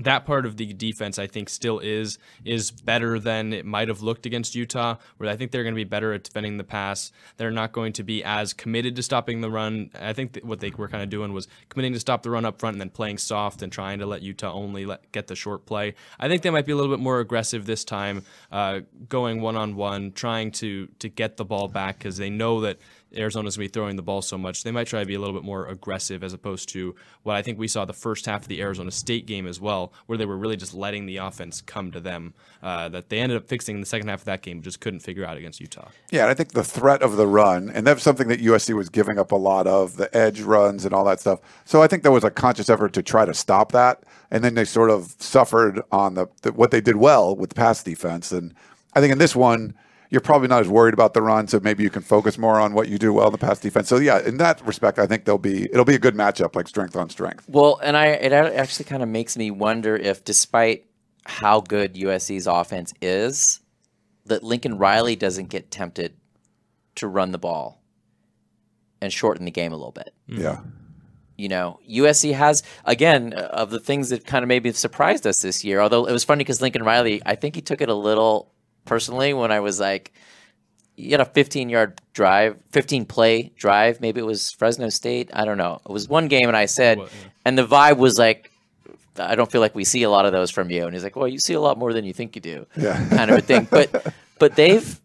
S3: that part of the defense I think still is is better than it might have looked against Utah, where I think they're going to be better at defending the pass. They're not going to be as committed to stopping the run. I think what they were kind of doing was committing to stop the run up front and then playing soft and trying to let Utah only let, get the short play. I think they might be a little bit more aggressive this time, uh, going one on one, trying to to get the ball back because they know that Arizona's going to be throwing the ball so much. They might try to be a little bit more aggressive as opposed to what I think we saw the first half of the Arizona State game as well, where they were really just letting the offense come to them. Uh, that they ended up fixing in the second half of that game, just couldn't figure out against Utah.
S4: Yeah, and I think the threat of the run, and that's something that USC was giving up a lot of, the edge runs and all that stuff. So I think there was a conscious effort to try to stop that, and then they sort of suffered on the, the what they did well with pass defense. And I think in this one, you're probably not as worried about the run, so maybe you can focus more on what you do well in the pass defense. So yeah, in that respect, I think they'll be it'll be a good matchup, like strength on strength.
S2: Well, and I it actually kind of makes me wonder if, despite how good USC's offense is, that Lincoln Riley doesn't get tempted to run the ball and shorten the game a little bit.
S4: Yeah.
S2: You know, USC has again uh, of the things that kind of maybe surprised us this year. Although it was funny because Lincoln Riley, I think he took it a little personally when I was like, you had a 15 yard drive, 15 play drive. Maybe it was Fresno State. I don't know. It was one game, and I said,
S3: What, yeah.
S2: and the vibe was like, I don't feel like we see a lot of those from you. And he's like, well, you see a lot more than you think you do,
S4: Yeah. <laughs>
S2: kind of a thing. But but they've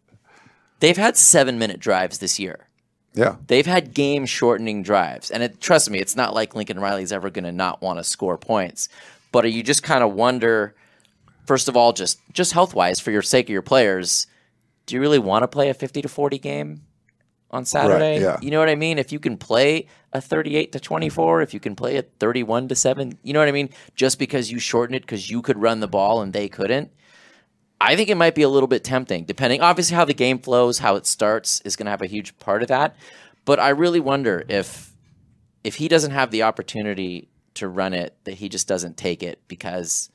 S2: they've had seven minute drives this year.
S4: Yeah.
S2: They've had game shortening drives. And it, trust me, it's not like Lincoln Riley's ever going to not want to score points. But you just kind of wonder, first of all, just, just health wise, for your sake of your players, do you really want to play a 50 to 40 game on Saturday?
S4: yeah.
S2: You know what I mean? If you can play a 38 to 24, if you can play a 31 to 7, you know what I mean? Just because you shorten it because you could run the ball and they couldn't. I think it might be a little bit tempting, depending. Obviously, how the game flows, how it starts is going to have a huge part of that. But I really wonder if if he doesn't have the opportunity to run it, that he just doesn't take it because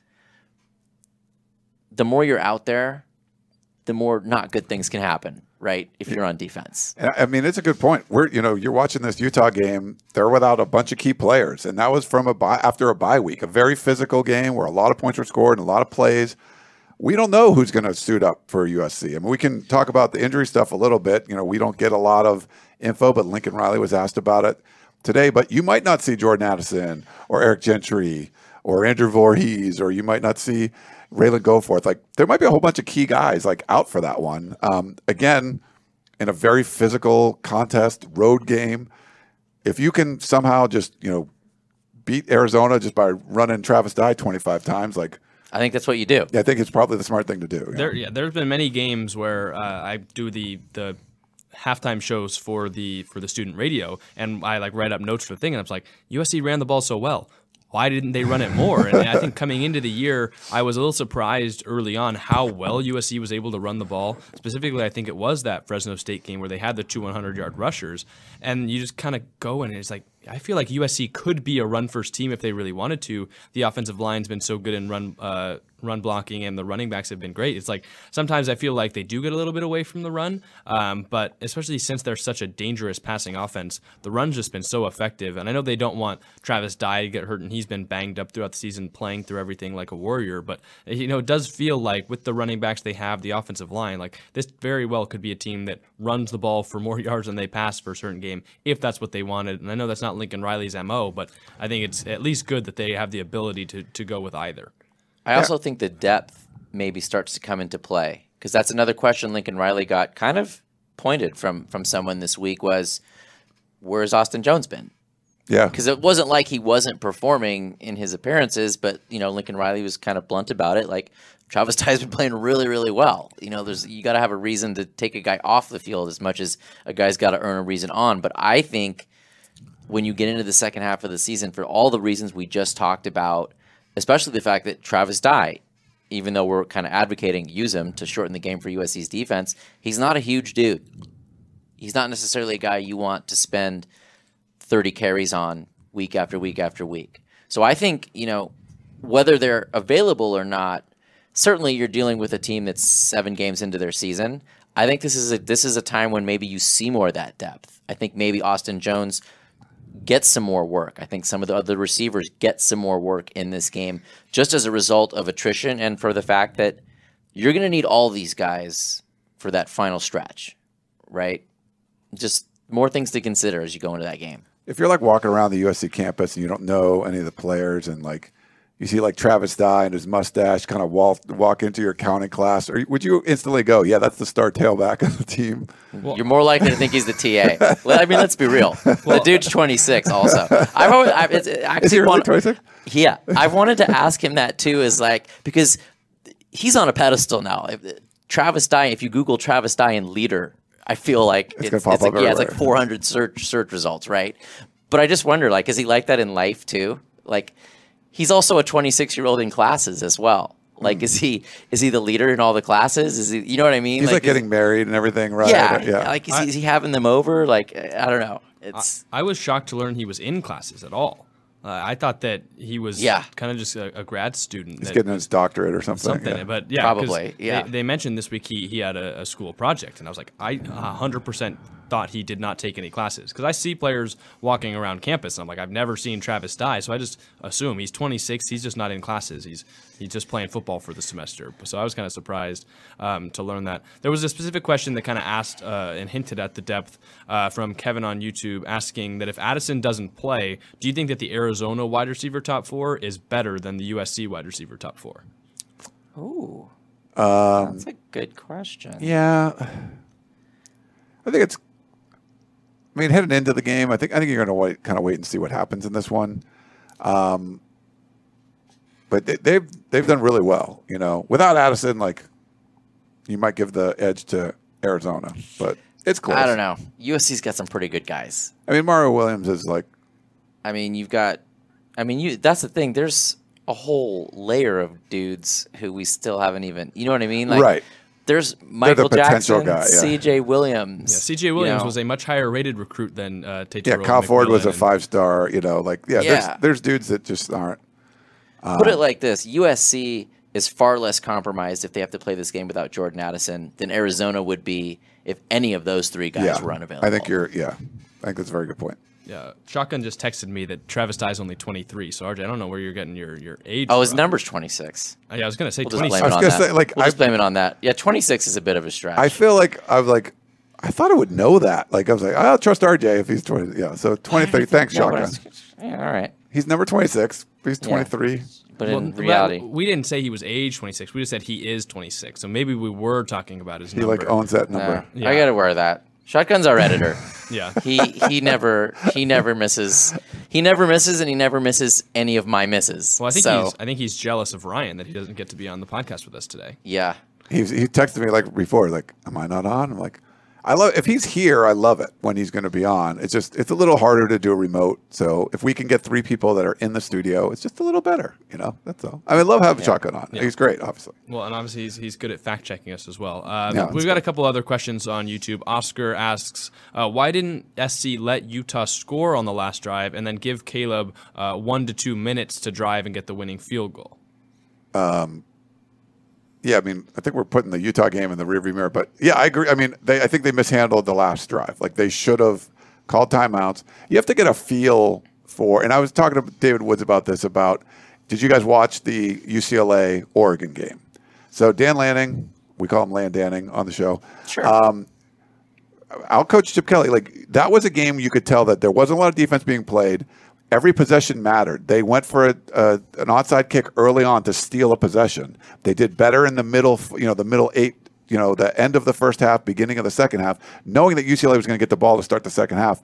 S2: the more you're out there, the more not good things can happen, right? If you're on defense.
S4: I mean, it's a good point. We're you know you're watching this Utah game. They're without a bunch of key players, and that was from a bye, after a bye week, a very physical game where a lot of points were scored and a lot of plays. We don't know who's going to suit up for USC. I mean, we can talk about the injury stuff a little bit. You know, we don't get a lot of info, but Lincoln Riley was asked about it today. But you might not see Jordan Addison or Eric Gentry or Andrew Vorhees, or you might not see Ralen Goforth. Like there might be a whole bunch of key guys like out for that one. Um, again, in a very physical contest, road game. If you can somehow just you know beat Arizona just by running Travis Dye 25 times, like
S2: I think that's what you do.
S4: I think it's probably the smart thing to do. you know?
S3: There, yeah, there's been many games where uh, I do the the halftime shows for the for the student radio, and I like write up notes for the thing, and I was like, USC ran the ball so well. Why didn't they run it more? And I think coming into the year, I was a little surprised early on how well USC was able to run the ball. Specifically, I think it was that Fresno State game where they had the two 100 yard rushers, and you just kind of go in, and it's like I feel like USC could be a run first team if they really wanted to. The offensive line's been so good in run uh, run blocking, and the running backs have been great. It's like sometimes I feel like they do get a little bit away from the run, um, but especially since they're such a dangerous passing offense, the run's just been so effective. And I know they don't want Travis Dye to get hurt, and he's been banged up throughout the season, playing through everything like a warrior. But you know, it does feel like with the running backs they have, the offensive line, like this very well could be a team that runs the ball for more <laughs> yards than they pass for a certain game if that's what they wanted. And I know that's not Lincoln Riley's mo, but I think it's at least good that they have the ability to to go with either.
S2: I also think the depth maybe starts to come into play because that's another question Lincoln Riley got kind of pointed from from someone this week was where's Austin Jones been?
S4: yeah,
S2: Because it wasn't like he wasn't performing in his appearances, but you know Lincoln Riley was kind of blunt about it. Like Travis Dye's been playing really, really well. You know, there's you got to have a reason to take a guy off the field as much as a guy's got to earn a reason on. But I think when you get into the second half of the season, for all the reasons we just talked about, especially the fact that Travis Dye, even though we're kind of advocating use him to shorten the game for USC's defense, he's not a huge dude. He's not necessarily a guy you want to spend 30 carries on week after week after week. So I think, you know, whether they're available or not, certainly you're dealing with a team that's 7 games into their season. I think this is a this is a time when maybe you see more of that depth. I think maybe Austin Jones get some more work. I think some of the other receivers get some more work in this game just as a result of attrition and for the fact that you're going to need all these guys for that final stretch, right? Just more things to consider as you go into that game.
S4: if you're like walking around the USC campus and you don't know any of the players and like you see like Travis Dye and his mustache kind of walk walk into your accounting class, or would you instantly go, "Yeah, that's the star tailback of the team"?
S2: You're more likely to think he's the TA. <laughs> Well, I mean, let's be real. the dude's 26 also. <laughs> I've always, I've, it's, actually
S4: Is he really 26?
S2: Yeah, I've <laughs> wanted to ask him that too. Is like because he's on a pedestal now. Travis Dye. If you Google Travis Dye and leader, I feel like it's,
S4: gonna
S2: it's like,
S4: up
S2: yeah, it's like 400 search search results, right? But I just wonder, like, is he like that in life too? Like, he's also a 26 year old in classes as well. Like, is he is he the leader in all the classes? Is he? You know what I mean?
S4: He's like,
S2: is-
S4: getting married and everything, right?
S2: yeah,
S4: yeah.
S2: Like, is, he, is he having them over? Like, I don't know. It's
S3: I was shocked to learn he was in classes at all. Uh, I thought that he was
S2: Yeah.
S3: kind of just a, a grad student.
S4: He's getting his doctorate or something.
S3: something.
S4: yeah.
S3: But yeah, 'cause
S2: Probably, yeah.
S3: They, they mentioned this week he, he had a, a school project, and I was like, I 100% thought he did not take any classes because I see players walking around campus, and I'm like, I've never seen Travis Dye so I just assume he's 26. He's just not in classes. He's he's just playing football for the semester. So I was kind of surprised um, to learn that. There was a specific question that kind of asked uh, and hinted at the depth uh, from Kevin on YouTube, asking that if Addison doesn't play, do you think that the Arizona wide receiver top four is better than the USC wide receiver top four?
S2: ooh,
S4: Um,
S2: that's a good question.
S4: Yeah, I think it's. I mean, heading into the game, I think I think you're going to wait, kind of wait and see what happens in this one. Um, but they, they've they've done really well. You know, without Addison, like you might give the edge to Arizona, but it's close.
S2: I don't know. USC's got some pretty good guys.
S4: I mean, Mario Williams is like
S2: I mean, you've got. I mean, you. That's the thing. There's a whole layer of dudes who we still haven't even. You know what I mean? Like,
S4: Right.
S2: There's Michael
S4: potential
S2: Jackson,
S4: guy, yeah.
S2: C.J. Williams.
S3: Yeah, C.J. Williams
S2: you know.
S3: was a much higher rated recruit than uh, Tate
S4: Yeah,
S3: Terrell
S4: Kyle
S3: and
S4: Ford was a five star. You know, like yeah,
S2: Yeah.
S4: There's, there's dudes that just aren't.
S2: Put it like this: USC is far less compromised if they have to play this game without Jordan Addison than Arizona would be if any of those three guys
S4: Yeah,
S2: were unavailable.
S4: I think you're. Yeah, I think that's a very good point.
S3: Yeah, Shotgun just texted me that Travis Dye's only 23. So RJ, I don't know where you're getting your your age.
S2: Oh, his
S3: from.
S2: number's 26.
S3: Oh, yeah, I was gonna say
S2: We'll just
S3: 26.
S2: blame
S4: I was
S2: that.
S4: gonna say, like,
S2: we'll just
S4: I-
S2: blame it on that. Yeah, 26 is a bit of a stretch.
S4: I feel like I was like, I thought I would know that. Like I was like, I'll trust RJ if he's twenty. Yeah, so <laughs> twenty three. Thanks,
S2: Yeah,
S4: shotgun.
S2: yeah, all right.
S4: He's number twenty six. He's
S2: Yeah.
S4: twenty three.
S2: But
S3: Well,
S2: in
S3: that-
S2: reality,
S3: we didn't say he was age 26. We just said he is 26. So maybe we were talking about his
S4: He
S3: number.
S4: like owns that
S2: uh,
S4: number.
S3: Yeah.
S2: I got to wear that. Shotgun's our editor. <laughs>
S3: Yeah.
S2: he he never he never misses he never misses and he never misses any of my misses.
S3: Well, I think
S2: so,
S3: he's I think he's jealous of Ryan that he doesn't get to be on the podcast with us today.
S2: yeah.
S4: He's, he texted me like before, like, "Am I not on?" I'm like, "I love if he's here. I love it when he's going to be on. It's just it's a little harder to do a remote. So if we can get three people that are in the studio, it's just a little better. You know, that's all. I mean, I love having Shotgun on. He's great, obviously.
S3: Well, and obviously he's, he's good at fact checking us as well. Uh,
S4: Yeah,
S3: we've
S4: that's
S3: got a couple other questions on YouTube. Oscar asks, uh, why didn't SC let Utah score on the last drive and then give Caleb uh, one to two minutes to drive and get the winning field goal?
S4: Yeah, I mean, I think we're putting the Utah game in the rearview mirror, but yeah, I agree. I mean, they I think they mishandled the last drive. Like they should have called timeouts. You have to get a feel for. And I was talking to David Woods about this. About did you guys watch the UCLA Oregon game? So Dan Lanning, we call him Land Danning on the show.
S2: Sure.
S4: Um, I'll coach Chip Kelly. Like that was a game you could tell that there wasn't a lot of defense being played. Every possession mattered. They went for a, a, an onside kick early on to steal a possession. They did better in the middle, you know, the middle eight, you know, the end of the first half, beginning of the second half, knowing that UCLA was going to get the ball to start the second half.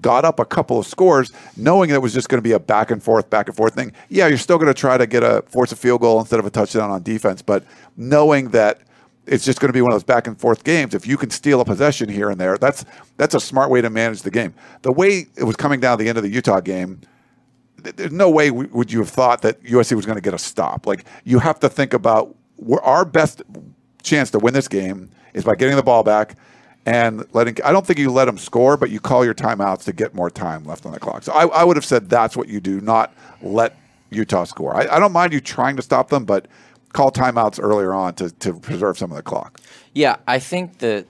S4: Got up a couple of scores, knowing that it was just going to be a back and forth, back and forth thing. Yeah, you're still going to try to get a force a field goal instead of a touchdown on defense, but knowing that it's just going to be one of those back and forth games. If you can steal a possession here and there, that's that's a smart way to manage the game. The way it was coming down the end of the Utah game, th- there's no way would you have thought that USC was going to get a stop. Like you have to think about our best chance to win this game is by getting the ball back and letting. I don't think you let them score, but you call your timeouts to get more time left on the clock. So I, I would have said that's what you do, not let Utah score. I, I don't mind you trying to stop them, but call timeouts earlier on to, to preserve some of the clock.
S2: Yeah, I think that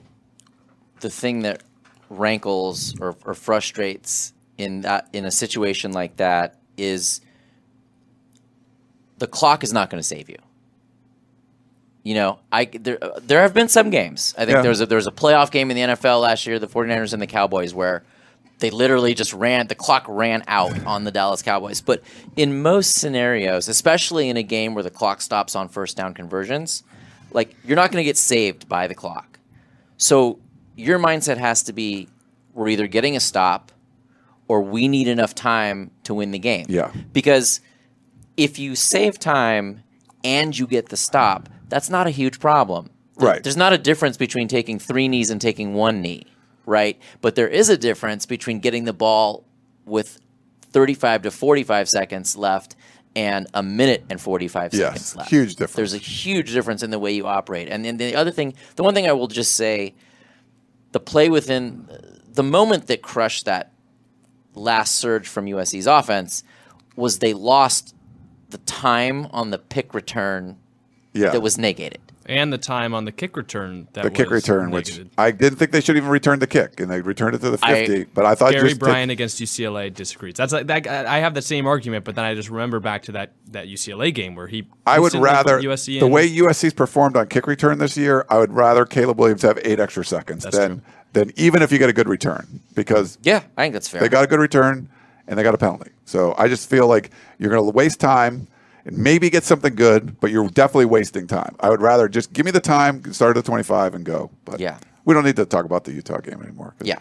S2: the thing that rankles or, or frustrates in that in a situation like that is the clock is not going to save you. You know, I there there have been some games. I think
S4: Yeah.
S2: there was a, there was a playoff game in the NFL last year, the 49ers and the Cowboys where they literally just ran the clock ran out on the Dallas Cowboys. But in most scenarios, especially in a game where the clock stops on first down conversions, like you're not going to get saved by the clock. So your mindset has to be we're either getting a stop or we need enough time to win the game.
S4: Yeah.
S2: Because if you save time and you get the stop, that's not a huge problem.
S4: Right.
S2: There's not a difference between taking three knees and taking one knee, right? But there is a difference between getting the ball with 35 to 45 seconds left and a minute and 45
S4: Yes,
S2: seconds left.
S4: huge difference.
S2: There's a huge difference in the way you operate. And then the other thing, the one thing I will just say, the play within the moment that crushed that last surge from USC's offense was they lost the time on the pick return
S4: Yeah.
S2: that was negated.
S3: And the time on the kick return that
S4: the kick
S3: was
S4: return, which. I didn't think they should even return the kick, and they returned it to the
S2: I-
S4: 50. but I thought
S3: Gary
S4: just
S3: Bryan against UCLA disagrees. That's like that. I have the same argument, but then I just remember back to that that UCLA game where he.
S4: I would rather
S3: USC
S4: the way USC's performed on kick return this year. I would rather Caleb Williams have eight extra seconds
S3: That's
S4: than
S3: true.
S4: than even if you get a good return because
S2: Yeah, I think that's fair.
S4: they got a good return and they got a penalty. So I just feel like you're going to waste time and maybe get something good, but you're definitely wasting time. I would rather just give me the time, start at the 25 and go. But
S2: Yeah.
S4: we don't need to talk about the Utah game anymore.
S2: Yeah.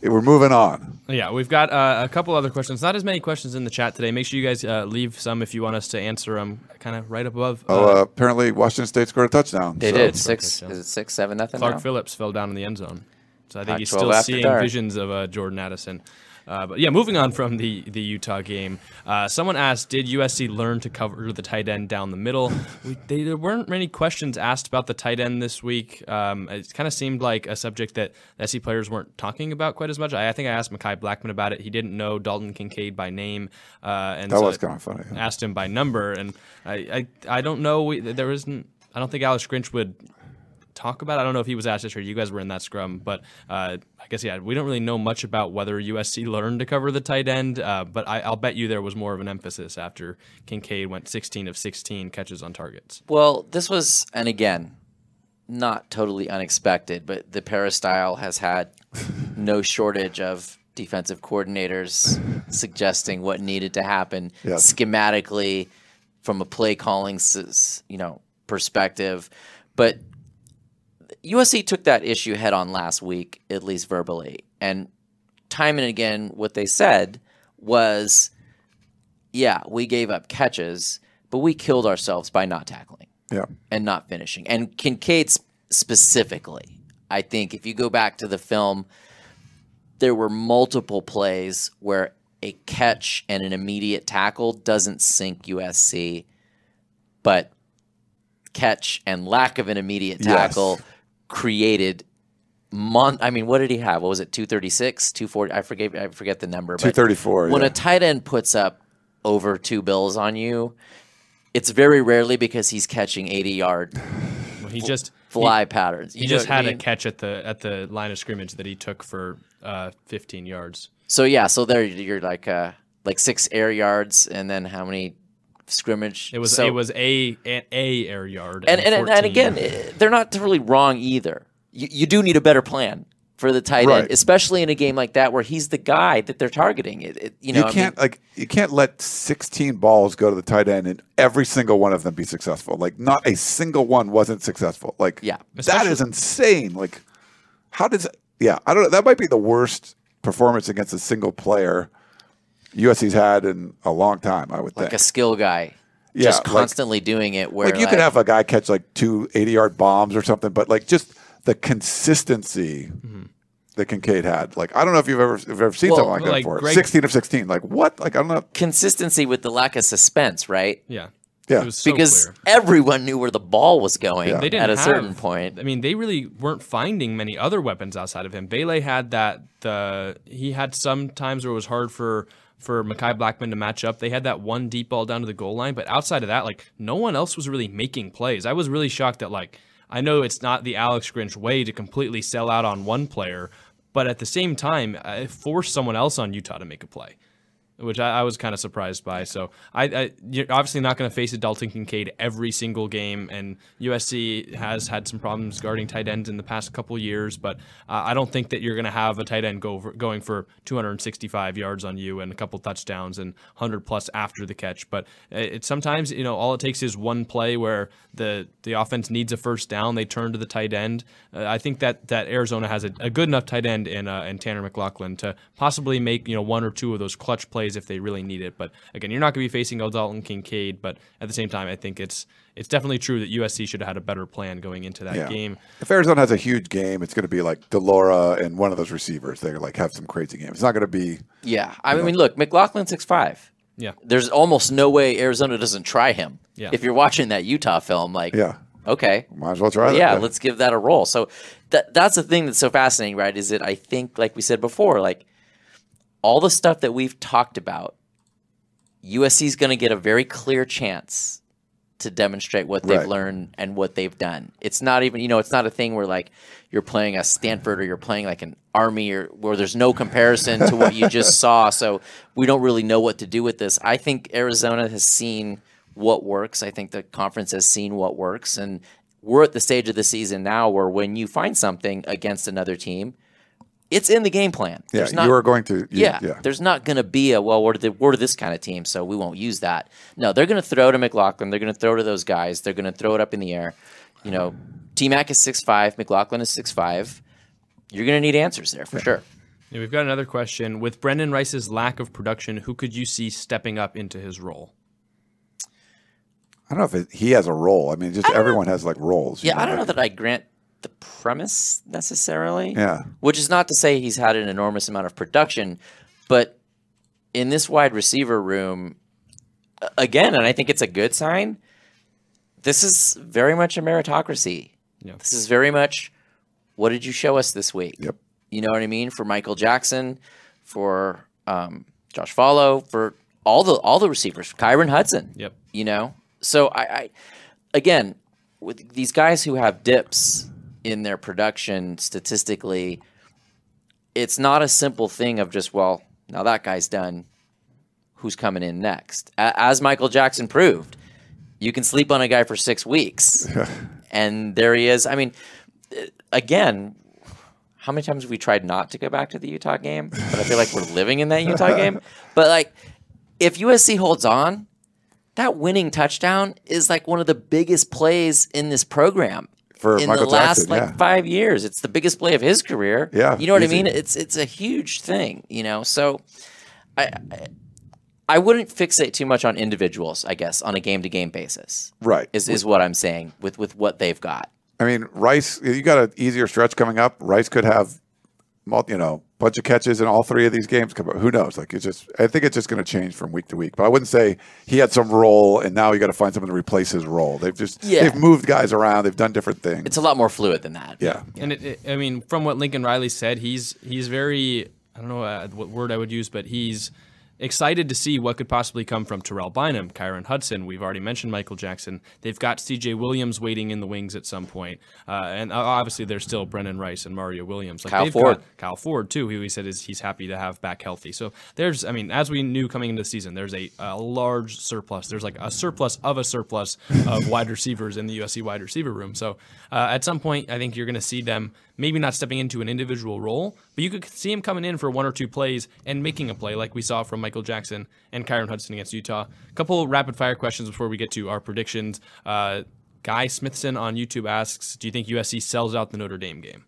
S4: it- we're moving on.
S3: Yeah, we've got uh, a couple other questions. Not as many questions in the chat today. Make sure you guys uh, leave some if you want us to answer them. Kind of right up above.
S4: Oh, uh, apparently Washington State scored a touchdown.
S2: they
S4: so-
S2: did six.
S3: touchdown.
S2: Is it six, seven, nothing?
S3: Clark
S2: now?
S3: Phillips fell down in the end zone. So I think he's still seeing
S2: dark.
S3: visions of uh, Jordan Addison. Uh, but yeah, moving on from the the Utah game, uh, someone asked, "Did USC learn to cover the tight end down the middle?" <laughs> We, they, there weren't many questions asked about the tight end this week. Um, it kind of seemed like a subject that SC players weren't talking about quite as much. I, I, think I asked Mekhi Blackmon about it. He didn't know Dalton Kincaid by name, uh, and
S4: that
S3: so
S4: was kind of funny.
S3: Yeah. Asked him by number, and I I, I don't know. We, there isn't. I don't think Alex Grinch would talk about. I don't know if he was asked this or you guys were in that scrum, but uh, I guess yeah, we don't really know much about whether USC learned to cover the tight end. Uh, but I, will bet you there was more of an emphasis after Kincaid went 16 of 16 catches on targets.
S2: Well, this was, and again, not totally unexpected, but the peristyle has had no shortage of defensive coordinators suggesting what needed to happen yep. schematically from a play calling, you know, perspective. But USC took that issue head on last week, at least verbally. And time and again, what they said was, yeah, we gave up catches, but we killed ourselves by not tackling
S4: yeah.
S2: and not finishing. And Kincaid specifically, I think if you go back to the film, there were multiple plays where a catch and an immediate tackle doesn't sink USC, but catch and lack of an immediate tackle yes created mon I mean, what did he have? What was it? 236, 240? I forget I forget the number.
S4: 234.
S2: When
S4: yeah.
S2: a tight end puts up over two bills on you, it's very rarely because he's catching 80 yard
S3: well, he just
S2: fly
S3: he,
S2: patterns.
S3: You he just had I mean? a catch at the at the line of scrimmage that he took for uh, 15 yards.
S2: So yeah, so there you're like uh, like six air yards and then how many scrimmage.
S3: It was
S2: so,
S3: it was a, a, a air yard,
S2: and and, and, and again, eh, they're not really wrong either. You, you do need a better plan for the tight right. end, especially in a game like that where he's the guy that they're targeting. It, it you know,
S4: you can't I mean, like you can't let 16 balls go to the tight end and every single one of them be successful. Like not a single one wasn't successful. Like
S2: yeah,
S4: that is insane. Like how does yeah I don't know that might be the worst performance against a single player USC's had in a long time. I would
S2: like
S4: think Like
S2: a skill guy. Yeah, just constantly like, doing it. Where
S4: like you
S2: like,
S4: could have a guy catch like two 80 yard bombs or something, but like just the consistency mm-hmm. that Kincaid had. Like I don't know if you've ever if you've ever seen well, something like, like that before. Greg, Sixteen of sixteen. Like what? Like I don't know.
S2: Consistency with the lack of suspense, right?
S3: Yeah.
S4: Yeah,
S2: so because
S3: clear.
S2: everyone knew where the ball was going yeah. they didn't at a
S3: have,
S2: certain point.
S3: I mean, they really weren't finding many other weapons outside of him. Bailey had that. The he had some times where it was hard for for Mekhi Blackmon to match up. They had that one deep ball down to the goal line, but outside of that, like no one else was really making plays. I was really shocked that like I know it's not the Alex Grinch way to completely sell out on one player, but at the same time, it forced someone else on Utah to make a play which I, I was kind of surprised by. So I, I you're obviously not going to face a Dalton Kincaid every single game, and USC has had some problems guarding tight ends in the past couple years. But uh, I don't think that you're going to have a tight end go for, going for 265 yards on you and a couple touchdowns and 100 plus after the catch. But it, sometimes you know all it takes is one play where the the offense needs a first down, they turn to the tight end. Uh, I think that that Arizona has a, a good enough tight end in uh, in Tanner McLachlan to possibly make you know one or two of those clutch plays plays if they really need it. But again, you're not going to be facing Dalton Kincaid. But at the same time, I think it's it's definitely true that USC should have had a better plan going into that yeah. game.
S4: If Arizona has a huge game, it's going to be like de Laura and one of those receivers. They're like have some crazy game. It's not going to be.
S2: Yeah, I mean, know. look, McLachlan six five.
S3: Yeah,
S2: there's almost no way Arizona doesn't try him.
S3: Yeah.
S2: if you're watching that Utah film, like
S4: yeah.
S2: Okay.
S4: Might as well try
S2: Yeah, let's give that a roll. So that that's the thing that's so fascinating, right? Is that I think, like we said before, like all the stuff that we've talked about USC is going to get a very clear chance to demonstrate what they've right. learned and what they've done. It's not even, you know, it's not a thing where like you're playing a Stanford or you're playing like an Army or where there's no comparison to what you <laughs> just saw. So we don't really know what to do with this. I think Arizona has seen what works. I think the conference has seen what works. And we're at the stage of the season now where when you find something against another team, it's in the game plan.
S4: Yeah, not, you are going to. You,
S2: yeah, yeah, there's not going to be a well, we're the, we're this kind of team, so we won't use that. No, they're going to throw to McLachlan. They're going to throw to those guys. They're going to throw it up in the air. You know, T Mac is six five. McLaughlin is six five. You're going to need answers there for yeah. sure.
S3: Yeah, we've got another question. With Brenden Rice's lack of production, who could you see stepping up into his role?
S4: I don't know if it, he has a role. I mean, just everyone has like roles.
S2: Yeah, know? I don't know that I grant the premise necessarily.
S4: Yeah.
S2: Which is not to say he's had an enormous amount of production, But in this wide receiver room, again, and I think it's a good sign. This is very much a meritocracy.
S3: Yeah.
S2: This is very much what did you show us this week?
S4: Yep.
S2: You know what I mean? For Michael Jackson, for um, Josh Falo, for all the all the receivers, Kyron Hudson.
S3: Yep.
S2: You know, so I, I again with these guys who have dips in their production statistically, it's not a simple thing of just well now that guy's done. Who's coming in next? As Michael Jackson proved, you can sleep on a guy for six weeks, <laughs> and there he is. I mean, again, how many times have we tried not to go back to the Utah game? But I feel like we're living in that Utah game. <laughs> But like, if USC holds on, that winning touchdown is like one of the biggest plays in this program
S4: For
S2: in
S4: Michael
S2: the last
S4: Jackson,
S2: like
S4: yeah.
S2: five years. It's the biggest play of his career.
S4: Yeah,
S2: you know what
S4: easy.
S2: I mean. It's it's a huge thing. You know, so I. I I wouldn't fixate too much on individuals, I guess, on a game to game basis.
S4: Right.
S2: Is is what I'm saying with with what they've got.
S4: I mean, Rice, you got an easier stretch coming up. Rice could have, you know, bunch of catches in all three of these games. Come up. Who knows? Like it's just, I think it's just going to change from week to week. But I wouldn't say he had some role and now you got to find someone to replace his role. They've just,
S2: Yeah.
S4: they've moved guys around. They've done different things.
S2: It's a lot more fluid than that.
S4: yeah.
S3: And it, it, I mean, from what Lincoln Riley said, he's he's very I don't know uh, what word I would use, but he's excited to see what could possibly come from Terrell Bynum, Kyron Hudson. We've already mentioned Michael Jackson. They've got C.J. Williams waiting in the wings at some point, uh, and uh, obviously there's still Brenden Rice and Mario Williams. Like
S2: Kyle Ford.
S3: Kyle Ford too, who he said is he's happy to have back healthy. So there's, I mean, as we knew coming into the season, there's a, a large surplus. There's like a surplus of a surplus of <laughs> wide receivers in the USC wide receiver room. So uh, at some point, I think you're going to see them maybe not stepping into an individual role, but you could see him coming in for one or two plays and making a play like we saw from Michael Jackson and Kyron Hudson against Utah. A couple rapid fire questions before we get to our predictions. Uh, Guy Smithson on YouTube asks, "Do you think USC sells out the Notre Dame game?"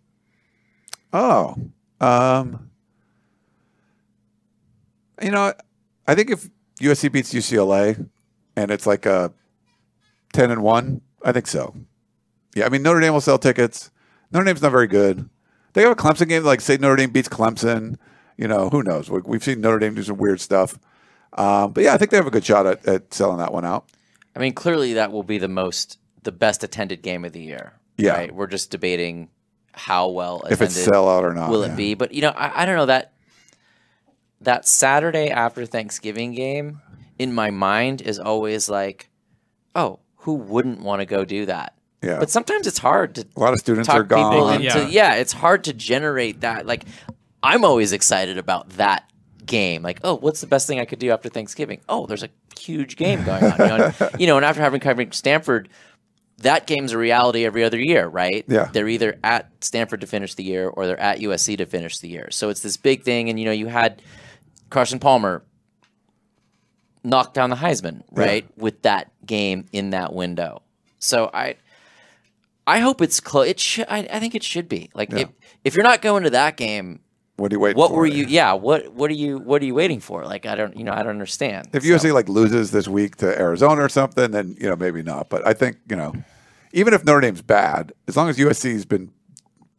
S4: Oh, um, you know, I think if USC beats UCLA and it's like a ten and one, I think so. Yeah, I mean Notre Dame will sell tickets. Notre Dame's not very good. They have a Clemson game, like say Notre Dame beats Clemson. You know, who knows? We- We've seen Notre Dame do some weird stuff. Um, but yeah, I think they have a good shot at, at selling that one out.
S2: I mean, clearly that will be the most, the best attended game of the year.
S4: Yeah.
S2: Right? We're just debating how well attended
S4: If it's sellout or not,
S2: will
S4: yeah.
S2: it be. But you know, I, I don't know that that Saturday after Thanksgiving game in my mind is always like, oh, who wouldn't want to go do that?
S4: Yeah.
S2: But sometimes it's hard to
S4: A lot of students
S2: talk
S4: are gone.
S2: people into
S3: Yeah.
S2: yeah. it's hard to generate that. Like I'm always excited about that game. Like, oh, what's the best thing I could do after Thanksgiving? Oh, there's a huge game going on. You know, and, <laughs> you know, and after having covered Stanford, that game's a reality every other year, right?
S4: Yeah.
S2: They're either at Stanford to finish the year or they're at USC to finish the year. So it's this big thing. And, you know, you had Carson Palmer knock down the Heisman, right? With that game in that window. So I I hope it's close. It should I, I think it should be. Like if if you're not going to that game,
S4: What are you waiting
S2: what
S4: for?
S2: were you yeah, what what are you what are you waiting for? Like I don't you know, I don't understand.
S4: If
S2: So-
S4: USC like loses this week to Arizona or something, then you know maybe not. But I think you know, even if Notre Dame's bad, as long as USC's been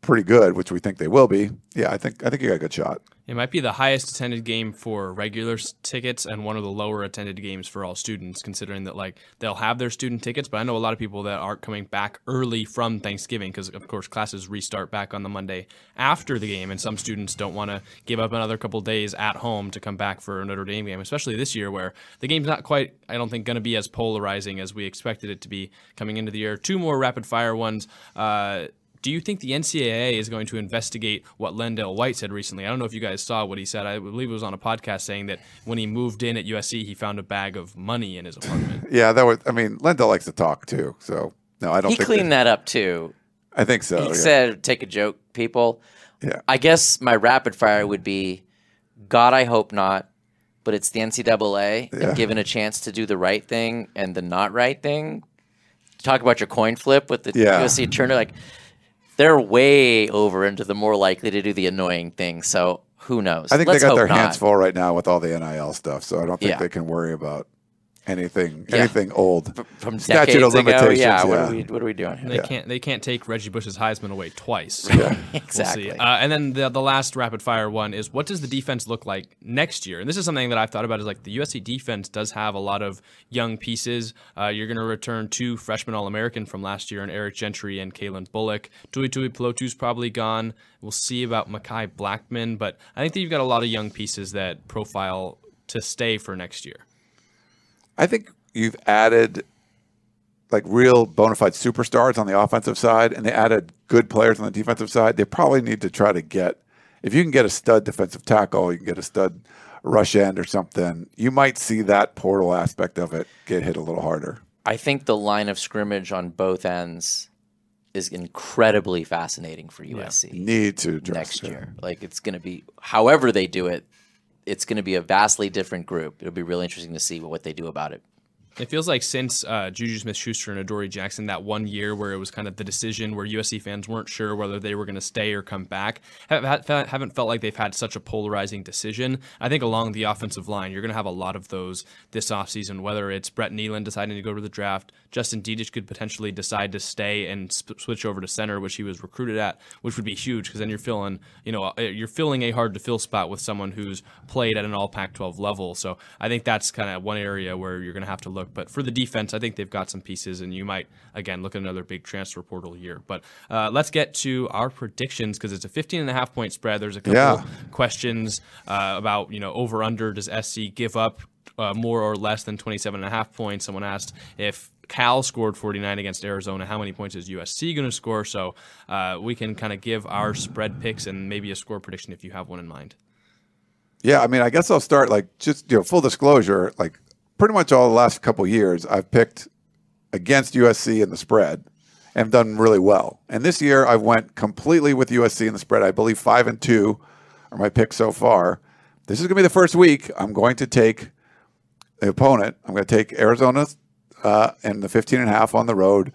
S4: pretty good, which we think they will be, yeah, I think I think you got a good shot.
S3: It might be the highest attended game for regular tickets and one of the lower attended games for all students, considering that like they'll have their student tickets. But I know a lot of people that are coming back early from Thanksgiving because, of course, classes restart back on the Monday after the game, and some students don't want to give up another couple days at home to come back for a Notre Dame game, especially this year where the game's not quite, I don't think, going to be as polarizing as we expected it to be coming into the year. Two more rapid fire ones. Uh, do you think the NCAA is going to investigate what LenDale White said recently? I don't know if you guys saw what he said. I believe it was on a podcast saying that when he moved in at USC, he found a bag of money in his apartment. <laughs>
S4: Yeah, that was. I mean, Lendell likes to talk too, so no, I don't
S2: he
S4: think
S2: cleaned that up too.
S4: I think so.
S2: He
S4: yeah.
S2: said take a joke, people.
S4: Yeah.
S2: I guess my rapid fire would be God, I hope not, but it's the NCAA
S4: Yeah.
S2: and given a chance to do the right thing and the not right thing. Talk about your coin flip with the
S4: Yeah.
S2: USC Turner. Like they're way over into the more likely to do the annoying thing. So who knows?
S4: I think
S2: Let's
S4: they got their
S2: not.
S4: hands full right now with all the NIL stuff, so I don't think
S2: Yeah.
S4: they can worry about. Anything
S2: Yeah.
S4: anything old.
S2: from
S4: statute
S2: decades
S4: of
S2: ago.
S4: limitations.
S2: Yeah, what are we what are we doing?
S3: They
S2: here?
S3: can't they can't take Reggie Bush's Heisman away twice. So <laughs> we'll
S2: Exactly.
S3: see. Uh, and then the the last rapid fire one is what does the defense look like next year? And this is something that I've thought about is like the USC defense does have a lot of young pieces. Uh, you're going to return two freshman All American from last year, and Eric Gentry and Kalen Bullock. Tui Tuipulotu's probably gone. We'll see about Mekhi Blackmon, but I think that you've got a lot of young pieces that profile to stay for next year.
S4: I think you've added like real bona fide superstars on the offensive side, and they added good players on the defensive side. They probably need to try to get if you can get a stud defensive tackle, you can get a stud rush end or something. You might see that portal aspect of it get hit a little harder.
S2: I think the line of scrimmage on both ends is incredibly fascinating for USC
S4: Need to
S2: next
S4: it.
S2: year. Like it's going to be, however they do it, it's going to be a vastly different group. It'll be really interesting to see what they do about it.
S3: It feels like since uh, Juju Smith Schuster and Adoree Jackson, that one year where it was kind of the decision where USC fans weren't sure whether they were going to stay or come back, have, haven't felt like they've had such a polarizing decision. I think along the offensive line, you're going to have a lot of those this offseason, whether it's Brett Neilon deciding to go to the draft, Justin Dedich could potentially decide to stay and sp- switch over to center, which he was recruited at, which would be huge because then you're filling, you know, uh, you're filling a hard to fill spot with someone who's played at an all Pac 12 level. So I think that's kind of one area where you're going to have to look. But for the defense, I think they've got some pieces, and you might, again, look at another big transfer portal year. But uh, let's get to our predictions because it's a 15 and a half point spread. There's a couple
S4: Yeah.
S3: questions uh, about, you know, over under. Does SC give up uh, more or less than 27 and a half points? Someone asked if Cal scored 49 against Arizona. How many points is USC going to score? So uh, we can kind of give our spread picks and maybe a score prediction if you have one in mind.
S4: Yeah, I mean, I guess I'll start like just you know full disclosure. Like pretty much all the last couple years, I've picked against USC in the spread and done really well. And this year, I went completely with USC in the spread. I believe five and two are my picks so far. This is going to be the first week. I'm going to take the opponent. I'm going to take Arizona uh, and the 15 and a half on the road.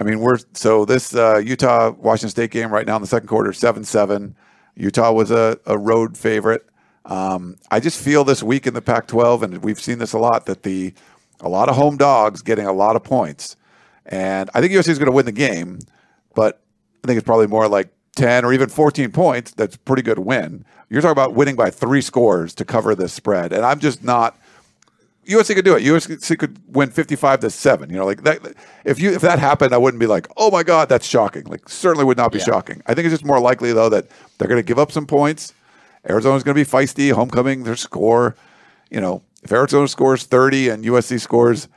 S4: I mean, we're so this uh, Utah Washington State game right now in the second quarter, seven seven. Utah was a, a road favorite. Um, I just feel this week in the Pac-12, and we've seen this a lot, that the a lot of home dogs getting a lot of points, and I think USC is going to win the game, but I think it's probably more like ten or even fourteen points. That's a pretty good win. You're talking about winning by three scores to cover this spread, and I'm just not. USC could do it. USC could win 55 to 7. You know, like that if you if that happened, I wouldn't be like, "Oh my god, that's shocking." Like certainly would not be
S2: Yeah.
S4: shocking. I think it's just more likely though that they're going to give up some points. Arizona's going to be feisty, homecoming, their score, you know, if Arizona scores 30 and USC scores,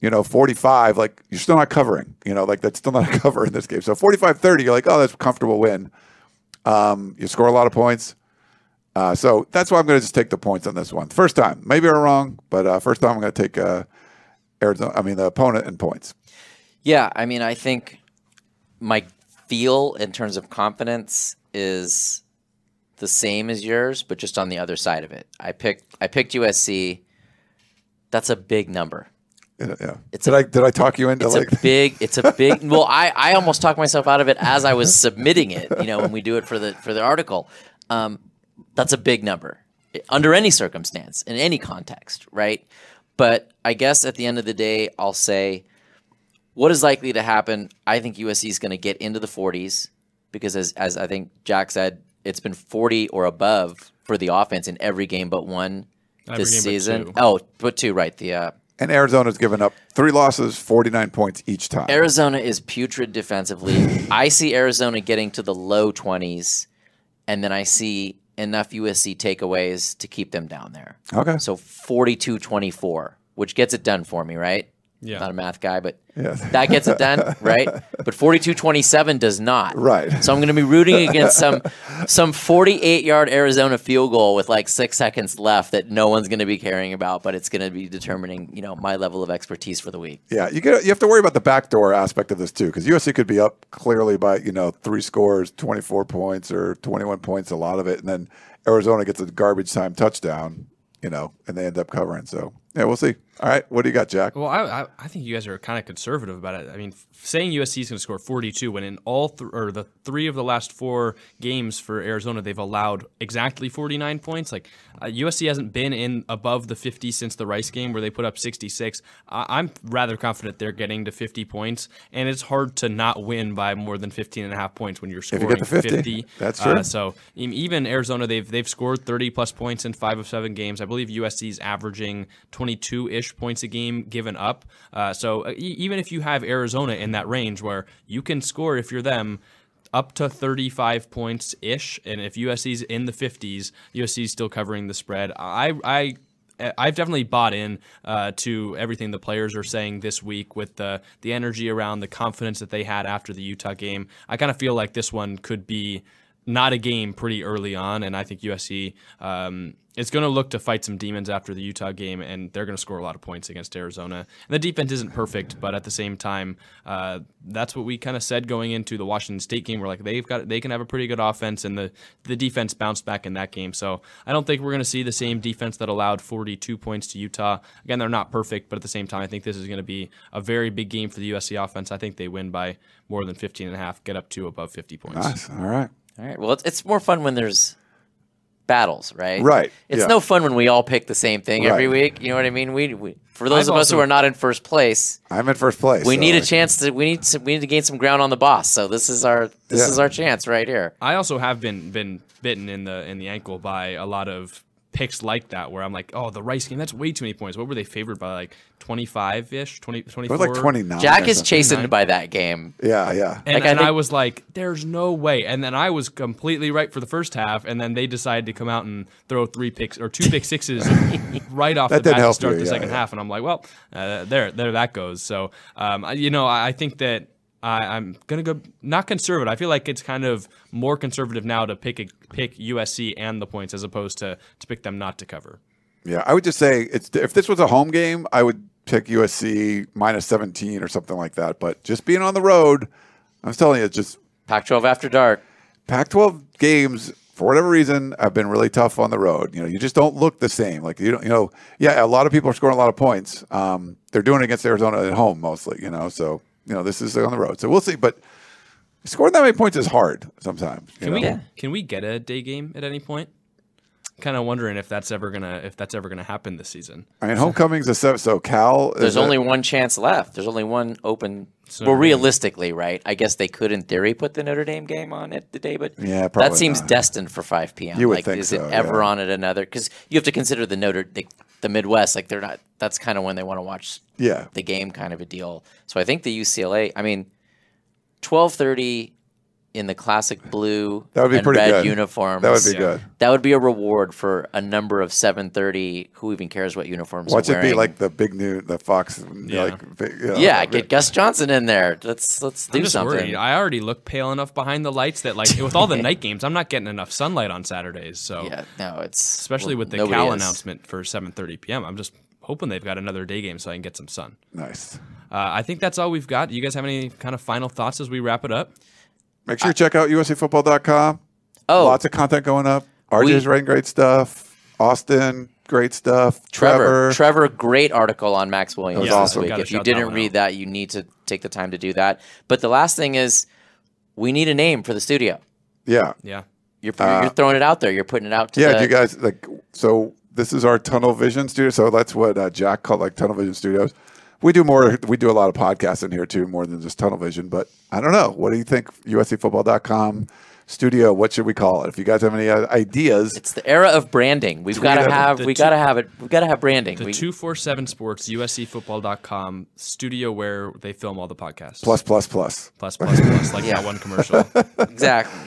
S4: you know, 45, like you're still not covering, you know, like that's still not <laughs> a cover in this game. So 45-30, you're like, "Oh, that's a comfortable win." Um, you score a lot of points. Uh, so that's why I'm going to just take the points on this one. First time, maybe I'm wrong, but uh, first time I'm going to take uh, Arizona. I mean the opponent and points.
S2: Yeah, I mean, I think my feel in terms of confidence is the same as yours, but just on the other side of it. I picked I picked USC. That's a big number.
S4: Yeah. yeah.
S2: It's
S4: did
S2: a-
S4: I did I talk you into it?
S2: It's
S4: like
S2: a <laughs> big. It's a big. Well, I, I almost talked myself out of it as I was submitting it. You know, when we do it for the for the article, um, that's a big number under any circumstance in any context, right? But I guess at the end of the day, I'll say what is likely to happen. I think USC is going to get into the 40s because, as as I think Jack said, it's been 40 or above for the offense in every game but one
S3: Every
S2: this
S3: game but
S2: season. Oh, but two, right? The uh,
S4: and Arizona's given up three losses, 49 points each time.
S2: Arizona is putrid defensively. I see Arizona getting to the low 20s, and then I see enough USC takeaways to keep them down there.
S4: okay.
S2: So 42 24, which gets it done for me, right?
S3: Yeah.
S2: Not a math guy, but
S4: Yes.
S2: that gets it done, <laughs> right? But 42 27 does not.
S4: Right.
S2: So I'm going to be rooting against some <laughs> some 48 yard Arizona field goal with like six seconds left that no one's going to be caring about, but it's going to be determining, you know, my level of expertise for the week.
S4: Yeah, you get you have to worry about the backdoor aspect of this too, because USC could be up clearly by you know three scores, twenty four points or twenty one points, a lot of it, and then Arizona gets a garbage time touchdown, you know, and they end up covering. So yeah, we'll see. All right, what do you got, Jack?
S3: Well, I, I, I think you guys are kind of conservative about it. I mean, f- saying USC is going to score 42 when in all th- or the three of the last four games for Arizona they've allowed exactly 49 points. Like uh, USC hasn't been in above the 50 since the Rice game where they put up 66. I, I'm rather confident they're getting to 50 points, and it's hard to not win by more than 15 and a half points when you're
S4: you
S3: scoring
S4: get to 50, that's
S3: Uh,
S4: true.
S3: so e- even Arizona, they've they've scored 30 plus points in five of seven games. I believe USC's averaging 22 ish points a game given up. Uh, so uh, even if you have Arizona in that range where you can score if you're them. Up to 35 points ish, and if USC's in the 50s, USC's still covering the spread. I, I I've definitely bought in uh, to everything the players are saying this week with the the energy around the confidence that they had after the Utah game. I kind of feel like this one could be not a game pretty early on, and I think USC um, is going to look to fight some demons after the Utah game, and they're going to score a lot of points against Arizona. And the defense isn't perfect, but at the same time, uh, that's what we kind of said going into the Washington State game. We're like they've got they can have a pretty good offense, and the the defense bounced back in that game. So I don't think we're going to see the same defense that allowed 42 points to Utah. Again, they're not perfect, but at the same time, I think this is going to be a very big game for the USC offense. I think they win by more than 15 and a half, get up to above 50 points.
S4: Nice. All right.
S2: All right. Well, it's, it's more fun when there's battles, right?
S4: Right,
S2: It's
S4: yeah.
S2: no fun when we all pick the same thing every week. You know what I mean? We, we for those
S3: I've
S2: of us who are not in first place,
S4: I'm in first place.
S2: we
S4: so
S2: need a
S4: I-
S2: chance to we need to, we need to gain some ground on the boss. So this is our this
S4: Yeah.
S2: is our chance right here.
S3: I also have been been bitten in the in the ankle by a lot of picks like that where I'm like, oh, the Rice game, that's way too many points. What were they favored by? Like 25 ish, 20,
S4: It
S3: 24?
S4: like 29.
S2: Jack is
S4: something.
S2: chastened by that game.
S4: Yeah, yeah.
S3: And,
S2: Like, I
S3: and I,
S2: think-
S3: was like, there's no way. And then I was completely right for the first half. And then they decided to come out and throw three picks or two pick sixes <laughs> right off
S4: That
S3: the bat to
S4: help
S3: start
S4: you,
S3: the
S4: yeah,
S3: second
S4: yeah.
S3: half. And I'm like, well, uh, there, there that goes. So, um, you know, I, I think that I, I'm gonna go not conservative. I feel like it's kind of more conservative now to pick a, pick USC and the points as opposed to to pick them not to cover.
S4: Yeah, I would just say it's if this was a home game, I would pick USC minus 17 or something like that. But just being on the road, I'm telling you, it's just
S2: Pac-12 after dark.
S4: Pac-12 games for whatever reason have been really tough on the road. You know, you just don't look the same. Like you don't, you know, yeah, a lot of people are scoring a lot of points. Um, they're doing it against Arizona at home mostly. You know, so you know this is on the road. So we'll see. But scoring that many points is hard sometimes. you
S3: Can we
S4: know?
S3: can we get a day game at any point? Kind of wondering if that's ever gonna if that's ever gonna happen this season.
S4: I mean, homecoming's a seven. So Cal. is
S2: There's
S4: a-
S2: only one chance left. There's only one open.
S3: Notre
S2: well, realistically, right? I guess they could, in theory, put the Notre Dame game on it today, but
S4: Yeah, probably
S2: that seems
S4: not.
S2: destined for 5 p.m.
S4: You would
S2: like,
S4: think
S2: is
S4: so,
S2: it ever
S4: yeah.
S2: on at another? Because you have to consider the Notre the, the Midwest. Like they're not. That's kind of when they want to watch
S4: Yeah.
S2: the game, kind of a deal. So I think the UCLA. I mean, 12:30 in the classic blue
S4: That would be
S2: and
S4: pretty
S2: red
S4: good.
S2: uniforms.
S4: That would be
S3: Yeah.
S4: good.
S2: That would be a reward for a number of 7:30. Who even cares what uniforms?
S4: Watch
S2: they're
S4: it be like the big new, the Fox,
S3: Yeah.
S4: like big, you know,
S2: Yeah,
S4: like-
S2: get Gus Johnson in there. Let's let's do
S3: I'm just
S2: something.
S3: worried. I already look pale enough behind the lights that like with all the <laughs> night games, I'm not getting enough sunlight on Saturdays. So
S2: yeah, no, it's
S3: especially
S2: well,
S3: with the Cal
S2: is.
S3: announcement for 7:30 p.m. I'm just hoping they've got another day game so I can get some sun.
S4: nice.
S3: Uh, I think that's all we've got. You guys have any kind of final thoughts as we wrap it up?
S4: Make sure you check out USCFootball.com.
S2: Oh,
S4: Lots of content going up. RJ's
S2: We-
S4: writing great stuff. Austin, great stuff.
S2: Trevor,
S4: Trevor.
S2: Trevor, great article on Max Williams
S4: was
S2: this week. If you didn't read
S3: out.
S2: that, you need to take the time to do that. But the last thing is, we need a name for the studio.
S4: yeah.
S3: Yeah.
S2: You're, you're throwing it out there. You're putting it out to
S4: Uh, Yeah,
S2: the,
S4: you guys like so this is our Tunnel Vision studio. So that's what uh, Jack called like Tunnel Vision Studios. We do more we do a lot of podcasts in here too, more than just Tunnel Vision, but I don't know. What do you think USCfootball.com studio, what should we call it? If you guys have any uh, ideas,
S2: It's the era of branding. We've got to have.
S3: The
S2: We got to have it. We got to have branding.
S3: The
S2: We-
S3: 247 Sports USCFootball.com studio where they film all the podcasts.
S4: plus plus plus.
S3: plus plus plus like
S2: Yeah.
S3: that one commercial. <laughs>
S2: exactly.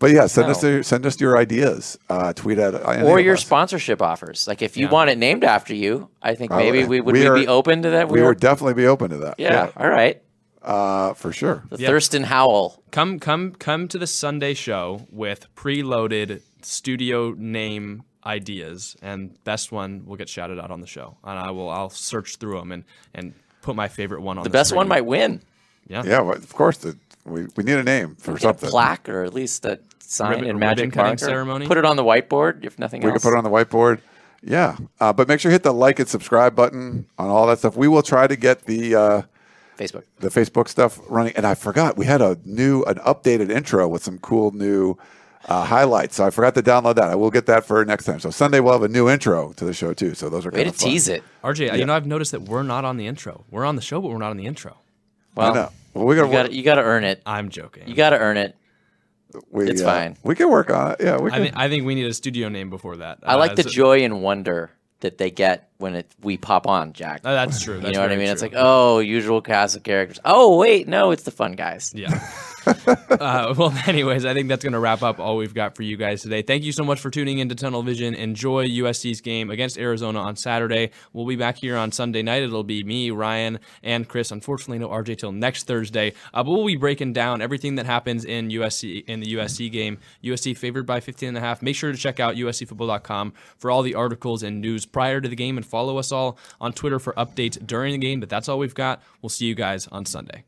S4: But yeah, send us your, send us your ideas. Uh, tweet at
S2: Or your
S4: us.
S2: sponsorship offers. Like if you
S3: Yeah.
S2: want it named after you, I think maybe
S4: Uh,
S2: we would
S4: we
S2: we
S4: are-
S2: be open to that.
S4: We
S2: were-
S4: would definitely be open to that.
S2: yeah, All right.
S4: uh, for sure.
S2: The
S3: Yeah.
S2: Thurston Howell.
S3: come come come to the Sunday show with preloaded studio name ideas and best one will get shouted out on the show. And I will I'll search through them and and put my favorite one on
S2: The
S3: the,
S2: best one might win.
S3: Yeah.
S4: Yeah, well, of course. The, we we need a name for
S2: Get a
S4: something.
S2: plaque or at least a sign
S3: Ribbon-
S2: in magic
S3: cutting ceremony?
S2: Put it on the whiteboard if nothing
S4: We
S2: else.
S4: could put it on the whiteboard. Yeah, uh, but make sure you hit the like and subscribe button on all that stuff. We will try to get the uh,
S2: Facebook.
S4: the Facebook stuff running. And I forgot we had a new, an updated intro with some cool new uh, highlights. So I forgot to download that. I will get that for next time. So Sunday we'll have a new intro to the show too. So those are
S2: Way
S4: kind
S2: to
S4: fun.
S2: tease it.
S3: RJ, you know, I've noticed that we're not on the intro. We're on the show, but we're not on the intro.
S4: I
S2: Well,
S4: know. Well, we gotta,
S2: you got you got to earn it.
S3: I'm joking.
S2: You got to earn it.
S4: we,
S2: it's
S4: uh,
S2: fine.
S4: We can work on it. Yeah, we
S3: I
S4: can.
S3: think I think we need a studio name before that.
S2: I like
S3: Uh,
S2: the joy and wonder that they get when it we pop on, Jack.
S3: Uh, that's true.
S2: you
S3: That's
S2: know what I
S3: very
S2: mean? It's like, oh, usual cast of characters. Oh, wait, no, it's the fun guys.
S3: Yeah. <laughs> <laughs> uh, well, <laughs> anyways, I think that's going to wrap up all we've got for you guys today. Thank you so much for tuning into Tunnel Vision. Enjoy USC's game against Arizona on Saturday. We'll be back here on Sunday night. It'll be me, Ryan, and Chris. Unfortunately, no RJ till next Thursday. Uh, but we'll be breaking down everything that happens in USC in the USC game. USC favored by 15 and a half. Make sure to check out uscfootball.com for all the articles and news prior to the game, and follow us all on Twitter for updates during the game. But that's all we've got. We'll see you guys on Sunday.